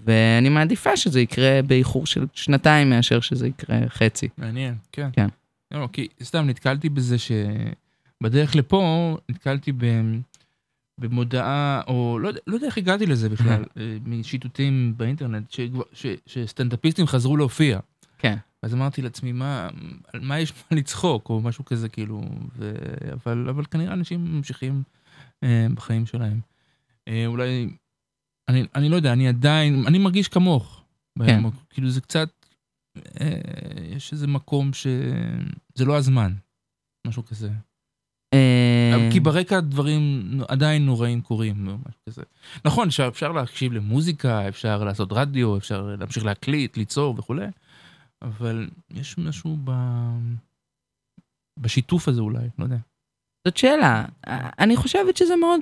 ואני מעדיפה שזה יקרה באיחור של שנתיים מאשר שזה יקרה חצי. מעניין, כן. כן. לא, לא, כי סתם נתקלתי בזה שבדרך לפה נתקלתי ב... במודעה, או לא, לא יודע איך הגעתי לזה בכלל, אה, משיטוטים באינטרנט, שסטנדאפיסטים חזרו להופיע. כן. אז אמרתי לעצמי, מה, על מה יש מה לצחוק, או משהו כזה, כאילו, ו... אבל, אבל כנראה אנשים ממשיכים אה, בחיים שלהם. אה, אולי, אני, אני לא יודע, אני עדיין, אני מרגיש כמוך. כן. כן. כאילו זה קצת, אה, יש איזה מקום שזה לא הזמן, משהו כזה. אה, כי ברקע דברים עדיין נוראים קורים, או משהו כזה. נכון, אפשר להקשיב למוזיקה, אפשר לעשות רדיו, אפשר להמשיך להקליט, ליצור וכולי, אבל יש משהו ב... בשיתוף הזה אולי, לא יודע. זאת שאלה. אני חושבת שזה מאוד,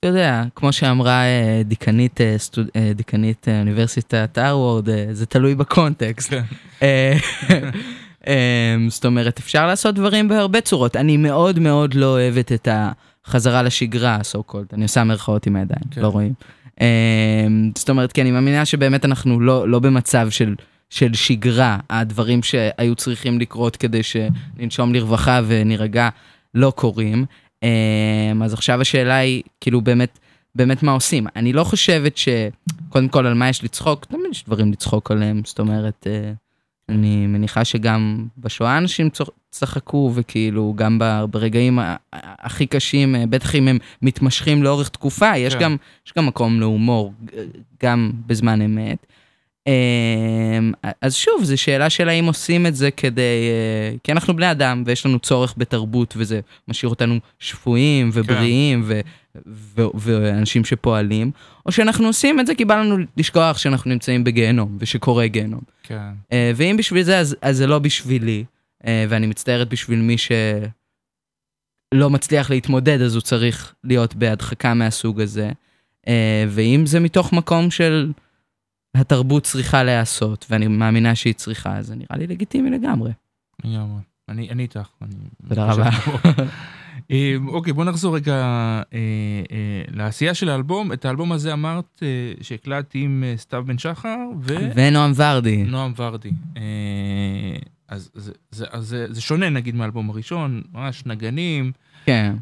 אתה יודע, כמו שאמרה אה, דיקנית, אה, סטוד- אה, דיקנית אוניברסיטת הארוורד, אה, זה תלוי בקונטקסט. כן. זאת אומרת, אפשר לעשות דברים בהרבה צורות. אני מאוד מאוד לא אוהבת את החזרה לשגרה, so called. אני עושה מירכאות עם הידיים, כן. לא רואים. זאת אומרת, כי אני מאמינה שבאמת אנחנו לא, לא במצב של... של שגרה, הדברים שהיו צריכים לקרות כדי שננשום לרווחה ונירגע לא קורים. אמ, אז עכשיו השאלה היא, כאילו באמת, באמת מה עושים? אני לא חושבת ש... קודם כל, על מה יש לצחוק? תמיד יש דברים לצחוק עליהם, זאת אומרת, אה, אני מניחה שגם בשואה אנשים צחקו, וכאילו, גם ברגעים הכי קשים, אה, בטח אם הם מתמשכים לאורך תקופה, יש כן. גם, יש גם מקום להומור, ג- גם בזמן אמת. אמ, אז שוב, זו שאלה של האם עושים את זה כדי... אה, כי אנחנו בני אדם ויש לנו צורך בתרבות וזה משאיר אותנו שפויים ובריאים ו, ו, ואנשים שפועלים, או שאנחנו עושים את זה כי בא לנו לשכוח שאנחנו נמצאים בגיהנום ושקורה גיהנום. כן. אה, ואם בשביל זה, אז, אז זה לא בשבילי, אה, ואני מצטערת בשביל מי שלא מצליח להתמודד, אז הוא צריך להיות בהדחקה מהסוג הזה. ואם זה מתוך מקום של התרבות צריכה להיעשות, ואני מאמינה שהיא צריכה, אז זה נראה לי לגיטימי לגמרי. לגמרי. אני אני איתך. אני- תודה רבה. אה, אוקיי, בוא נחזור רגע אה, אה, לעשייה של האלבום. את האלבום הזה אמרת אה, שהקלטתי עם סתיו בן שחר ונועם ונועם ורדי. ורדי. אה, אז זה- זה- זה זה שונה נגיד מהאלבום הראשון, ממש נגנים, כן.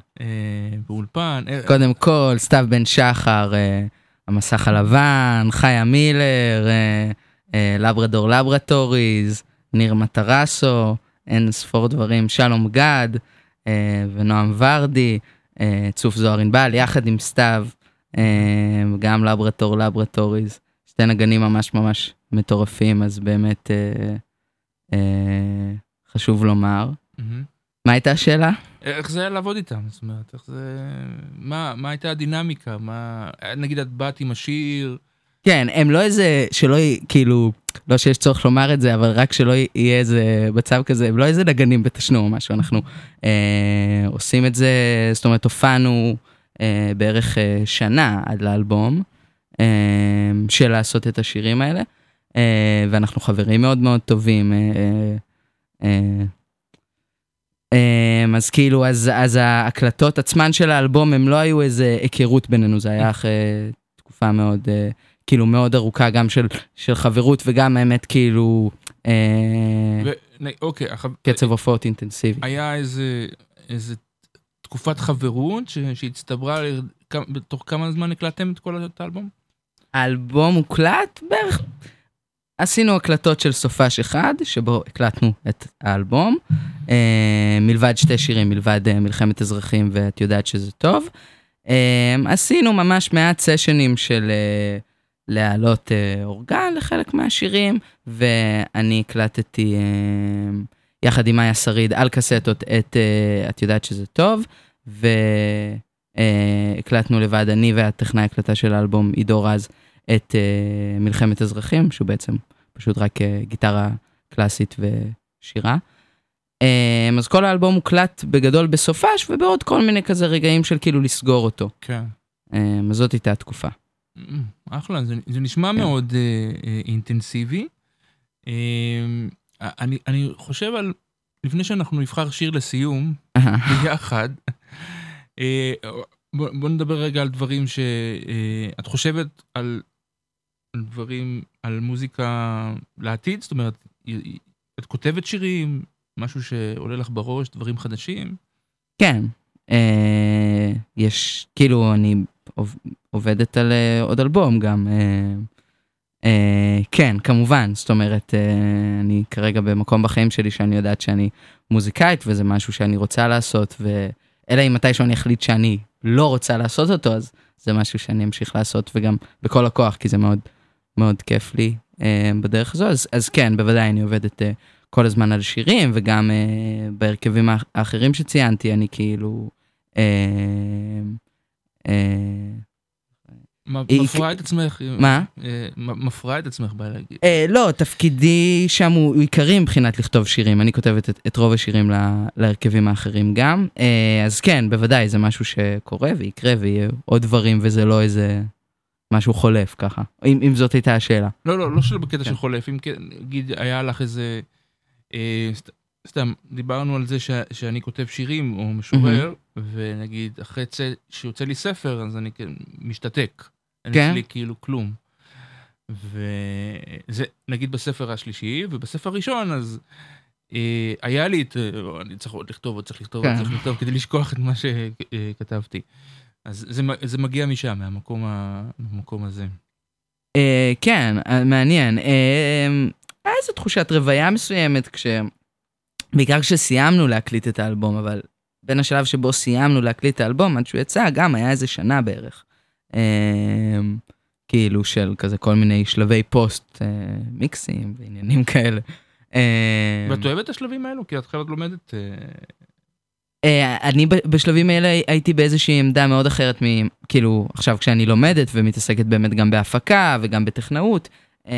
באולפן. קודם כל, סתיו בן שחר, המסך הלבן, חיה מילר, אה, אה, לברדור לברטוריז, ניר מטרסו, אין ספור דברים, שלום גד אה, ונועם ורדי, צוף זוהר ענבל, יחד עם סתיו, גם לברטור לברטוריז, שתי נגנים ממש ממש מטורפים, אז באמת חשוב לומר. מהמם. מה הייתה השאלה? איך זה היה לעבוד איתם? זאת אומרת, איך זה... מה מה הייתה הדינמיקה? מה... נגיד את באת עם השיר, כן, הם לא איזה, שלא י... כאילו, לא שיש צורך לומר את זה, אבל רק שלא יהיה איזה מצב כזה, הם לא איזה נגנים בתשלום או משהו, אנחנו אה, עושים את זה, זאת אומרת, הופענו אה, בערך אה, שנה עד לאלבום, אה, של לעשות את השירים האלה, אה, ואנחנו חברים מאוד מאוד טובים. אה, אה, אה, אז כאילו, אז, אז ההקלטות עצמן של האלבום, הם לא היו איזה היכרות בינינו, זה היה אחרי תקופה מאוד, אה, כאילו מאוד ארוכה, גם של, של חברות וגם האמת כאילו אה, ו... אוקיי, החב- קצב הופעות אינטנסיבי. היה איזה, איזה תקופת חברות ש... שהצטברה, ל- כמה- בתוך כמה זמן הקלטתם את כל האלבום? האלבום הוקלט בערך, עשינו הקלטות של סופש אחד, שבו הקלטנו את האלבום, אה, מלבד שתי שירים, מלבד אה, מלחמת אזרחים ואת יודעת שזה טוב. אה, עשינו ממש מעט סשנים של להעלות אורגן לחלק מהשירים, ואני הקלטתי יחד עם מאיה שריד על קסטות את את יודעת שזה טוב, והקלטנו לבד אני והטכנאי הקלטה של האלבום עידו רז את uh, מלחמת אזרחים, שהוא בעצם פשוט רק uh, גיטרה קלאסית ושירה. Um, אז כל האלבום הוקלט בגדול בסופש ובעוד כל מיני כזה רגעים של כאילו לסגור אותו. כן. Um, אז זאת הייתה התקופה. אחלה, זה, זה נשמע כן. מאוד אה, אה, אינטנסיבי. אה, אני, אני חושב על, לפני שאנחנו נבחר שיר לסיום, ביחד, אה, בוא, בוא נדבר רגע על דברים שאת חושבת על, על דברים, על מוזיקה לעתיד, זאת אומרת, את כותבת שירים, משהו שעולה לך בראש, דברים חדשים? כן, uh, יש, כאילו, אני עוב- עובדת על uh, עוד אלבום גם. Uh, uh, כן, כמובן, זאת אומרת, uh, אני כרגע במקום בחיים שלי שאני יודעת שאני מוזיקאית וזה משהו שאני רוצה לעשות, ואלא אם מתישהו אני אחליט שאני לא רוצה לעשות אותו, אז זה משהו שאני אמשיך לעשות וגם בכל הכוח, כי זה מאוד מאוד כיף לי. אה, בדרך הזו, אז, אז כן, בוודאי אני עובדת אה, כל הזמן על שירים, וגם אה, בהרכבים האח- האחרים שציינתי, אני כאילו... אה, אה, מ- היא- מפרה את עצמך. מה? מ- מפרה את עצמך, בא להגיד. אה, לא, תפקידי שם הוא עיקרי מבחינת לכתוב שירים, אני כותבת את, את רוב השירים לה, להרכבים האחרים גם, אה, אז כן, בוודאי, זה משהו שקורה ויקרה ויהיה עוד דברים וזה לא איזה משהו חולף ככה, אם, אם זאת הייתה השאלה. לא, לא, לא של בקטע כן. של חולף, אם כן, נגיד, היה לך איזה... אה, סת- סתם, דיברנו על זה ש- שאני כותב שירים או משורר, ונגיד, אחרי צא- שיוצא לי ספר, אז אני כן משתתק. אין כן. אצלי כאילו כלום. וזה, נגיד בספר השלישי, ובספר הראשון, אז אה, היה לי את... אה, אני צריך עוד לכתוב, עוד צריך לכתוב, עוד כן. צריך לכתוב, כדי לשכוח את מה שכתבתי. אז זה, זה מגיע משם, מהמקום, ה, מהמקום הזה. אה, כן, אה, מעניין. אה, היה איזו תחושת רוויה מסוימת כש... בעיקר כשסיימנו להקליט את האלבום, אבל בין השלב שבו סיימנו להקליט את האלבום עד שהוא יצא, גם היה איזה שנה בערך. אה, כאילו של כזה כל מיני שלבי פוסט אה, מיקסים ועניינים כאלה. אה, ואת אוהבת את השלבים האלו? כי את חייבת לומדת... אה, אני בשלבים האלה הייתי באיזושהי עמדה מאוד אחרת מ... כאילו, עכשיו כשאני לומדת ומתעסקת באמת גם בהפקה וגם בטכנאות, אה,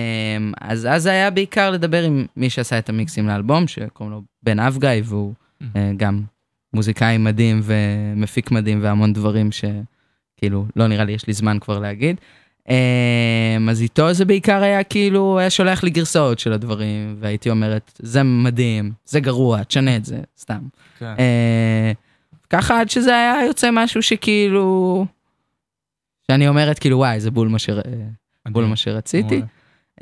אז אז היה בעיקר לדבר עם מי שעשה את המיקסים לאלבום, שקוראים לו בן אבגאי, והוא אה, גם מוזיקאי מדהים ומפיק מדהים והמון דברים שכאילו, לא נראה לי יש לי זמן כבר להגיד. אה, אז איתו זה בעיקר היה כאילו, היה שולח לי גרסאות של הדברים, והייתי אומרת, זה מדהים, זה גרוע, תשנה את זה, סתם. כן. אה, ככה עד שזה היה יוצא משהו שכאילו, שאני אומרת כאילו וואי זה בול מה, שר... בול מה שרציתי. מעולה.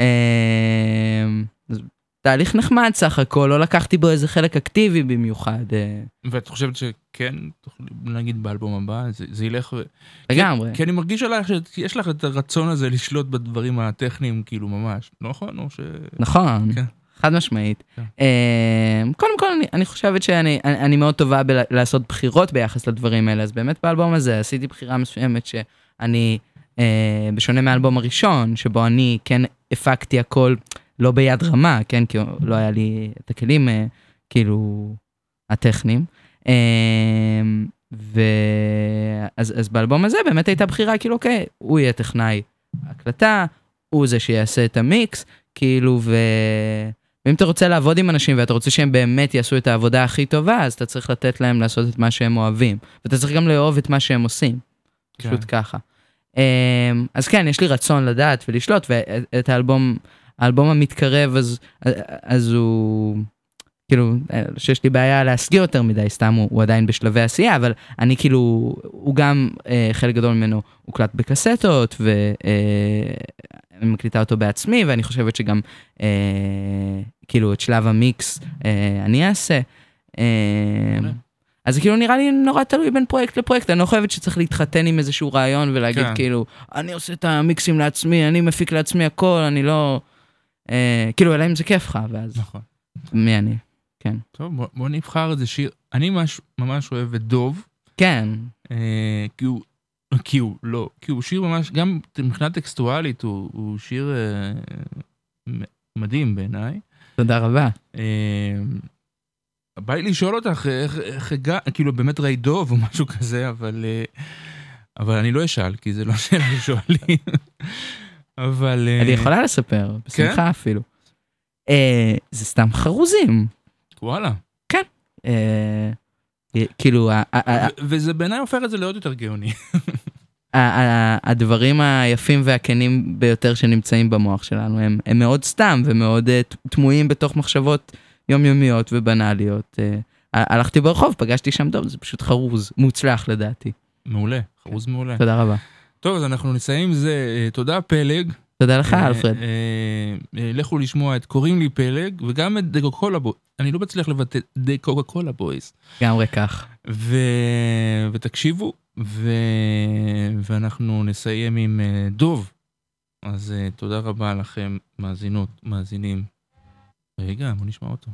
אה, אז תהליך נחמד סך הכל, לא לקחתי בו איזה חלק אקטיבי במיוחד, אה, ואת חושבת שכן, תוכלי, נגיד באלבום הבא, זה, זה ילך... ו- לגמרי. כי אני מרגיש עלייך שיש לך את הרצון הזה לשלוט בדברים הטכניים, כאילו ממש, נכון? או ש... נכון, כן. חד משמעית. כן. אה, קודם כל אני, אני חושבת שאני אני, אני מאוד טובה בלעשות בחירות ביחס לדברים האלה, אז באמת באלבום הזה עשיתי בחירה מסוימת שאני, אה, בשונה מהאלבום הראשון, שבו אני כן הפקתי הכל לא ביד רמה, כן, כי לא היה לי את הכלים אה, כאילו הטכניים. אה, ואז אז באלבום הזה באמת הייתה בחירה כאילו אוקיי, הוא יהיה טכנאי הקלטה, הוא זה שיעשה את המיקס, כאילו ו... ואם אתה רוצה לעבוד עם אנשים ואתה רוצה שהם באמת יעשו את העבודה הכי טובה, אז אתה צריך לתת להם לעשות את מה שהם אוהבים. ואתה צריך גם לאהוב את מה שהם עושים. כן. פשוט ככה. אמ, אז כן, יש לי רצון לדעת ולשלוט, ואת האלבום, האלבום המתקרב, אז, אז הוא, כאילו, אה, שיש לי בעיה להסגיר יותר מדי, סתם הוא, הוא עדיין בשלבי עשייה, אבל אני כאילו, הוא גם, אה, חלק גדול ממנו הוקלט בקסטות, ואני מקליטה אותו בעצמי, ואני חושבת שגם, אה, כאילו, את שלב המיקס אה, אני אעשה. אה. אז זה כאילו נראה לי נורא תלוי בין פרויקט לפרויקט, אני לא חושבת שצריך להתחתן עם איזשהו רעיון ולהגיד כן. כאילו, אני עושה את המיקסים לעצמי, אני מפיק לעצמי הכל, אני לא... אה, כאילו, אלא אם זה כיף לך, ואז נכון. מי אני? טוב, בוא, בוא נבחר איזה שיר. אני ממש, ממש אוהב את דוב, כן, אה, כי הוא... כי הוא, לא, כי הוא שיר ממש, גם מבחינה טקסטואלית, הוא, הוא שיר אה, מדהים בעיניי. תודה רבה. אה, בא לי לשאול אותך איך, איך הגעת, כאילו באמת ראי דוב או משהו כזה, אבל, אה, אבל אני לא אשאל, כי זה לא שאלה ששואלים. אבל... אה, אני יכולה לספר, בשמחה אפילו. אה, זה סתם חרוזים. וואלה. אה, כאילו, ה- ה- ה- ו- וזה בעיניי הופך את זה לעוד יותר גאוני. ה- ה- הדברים היפים והכנים ביותר שנמצאים במוח שלנו הם, הם מאוד סתם ומאוד uh, תמוהים בתוך מחשבות יומיומיות ובנאליות. הלכתי ברחוב, פגשתי שם דוב, זה פשוט חרוז, מוצלח לדעתי. מעולה, חרוז מעולה. תודה רבה. טוב, אז אנחנו נסיים עם זה. אה, תודה פלג. תודה לך, אה, אלפרד. אה, לכו לשמוע את קוראים לי פלג, וגם את דקו קולה בויז. אני לא מצליח לבטא דקו קולה בויז. לגמרי כך. ותקשיבו. ואנחנו נסיים עם דוב. אז תודה רבה לכם, מאזינות, מאזינים. רגע, בוא נשמע אותו.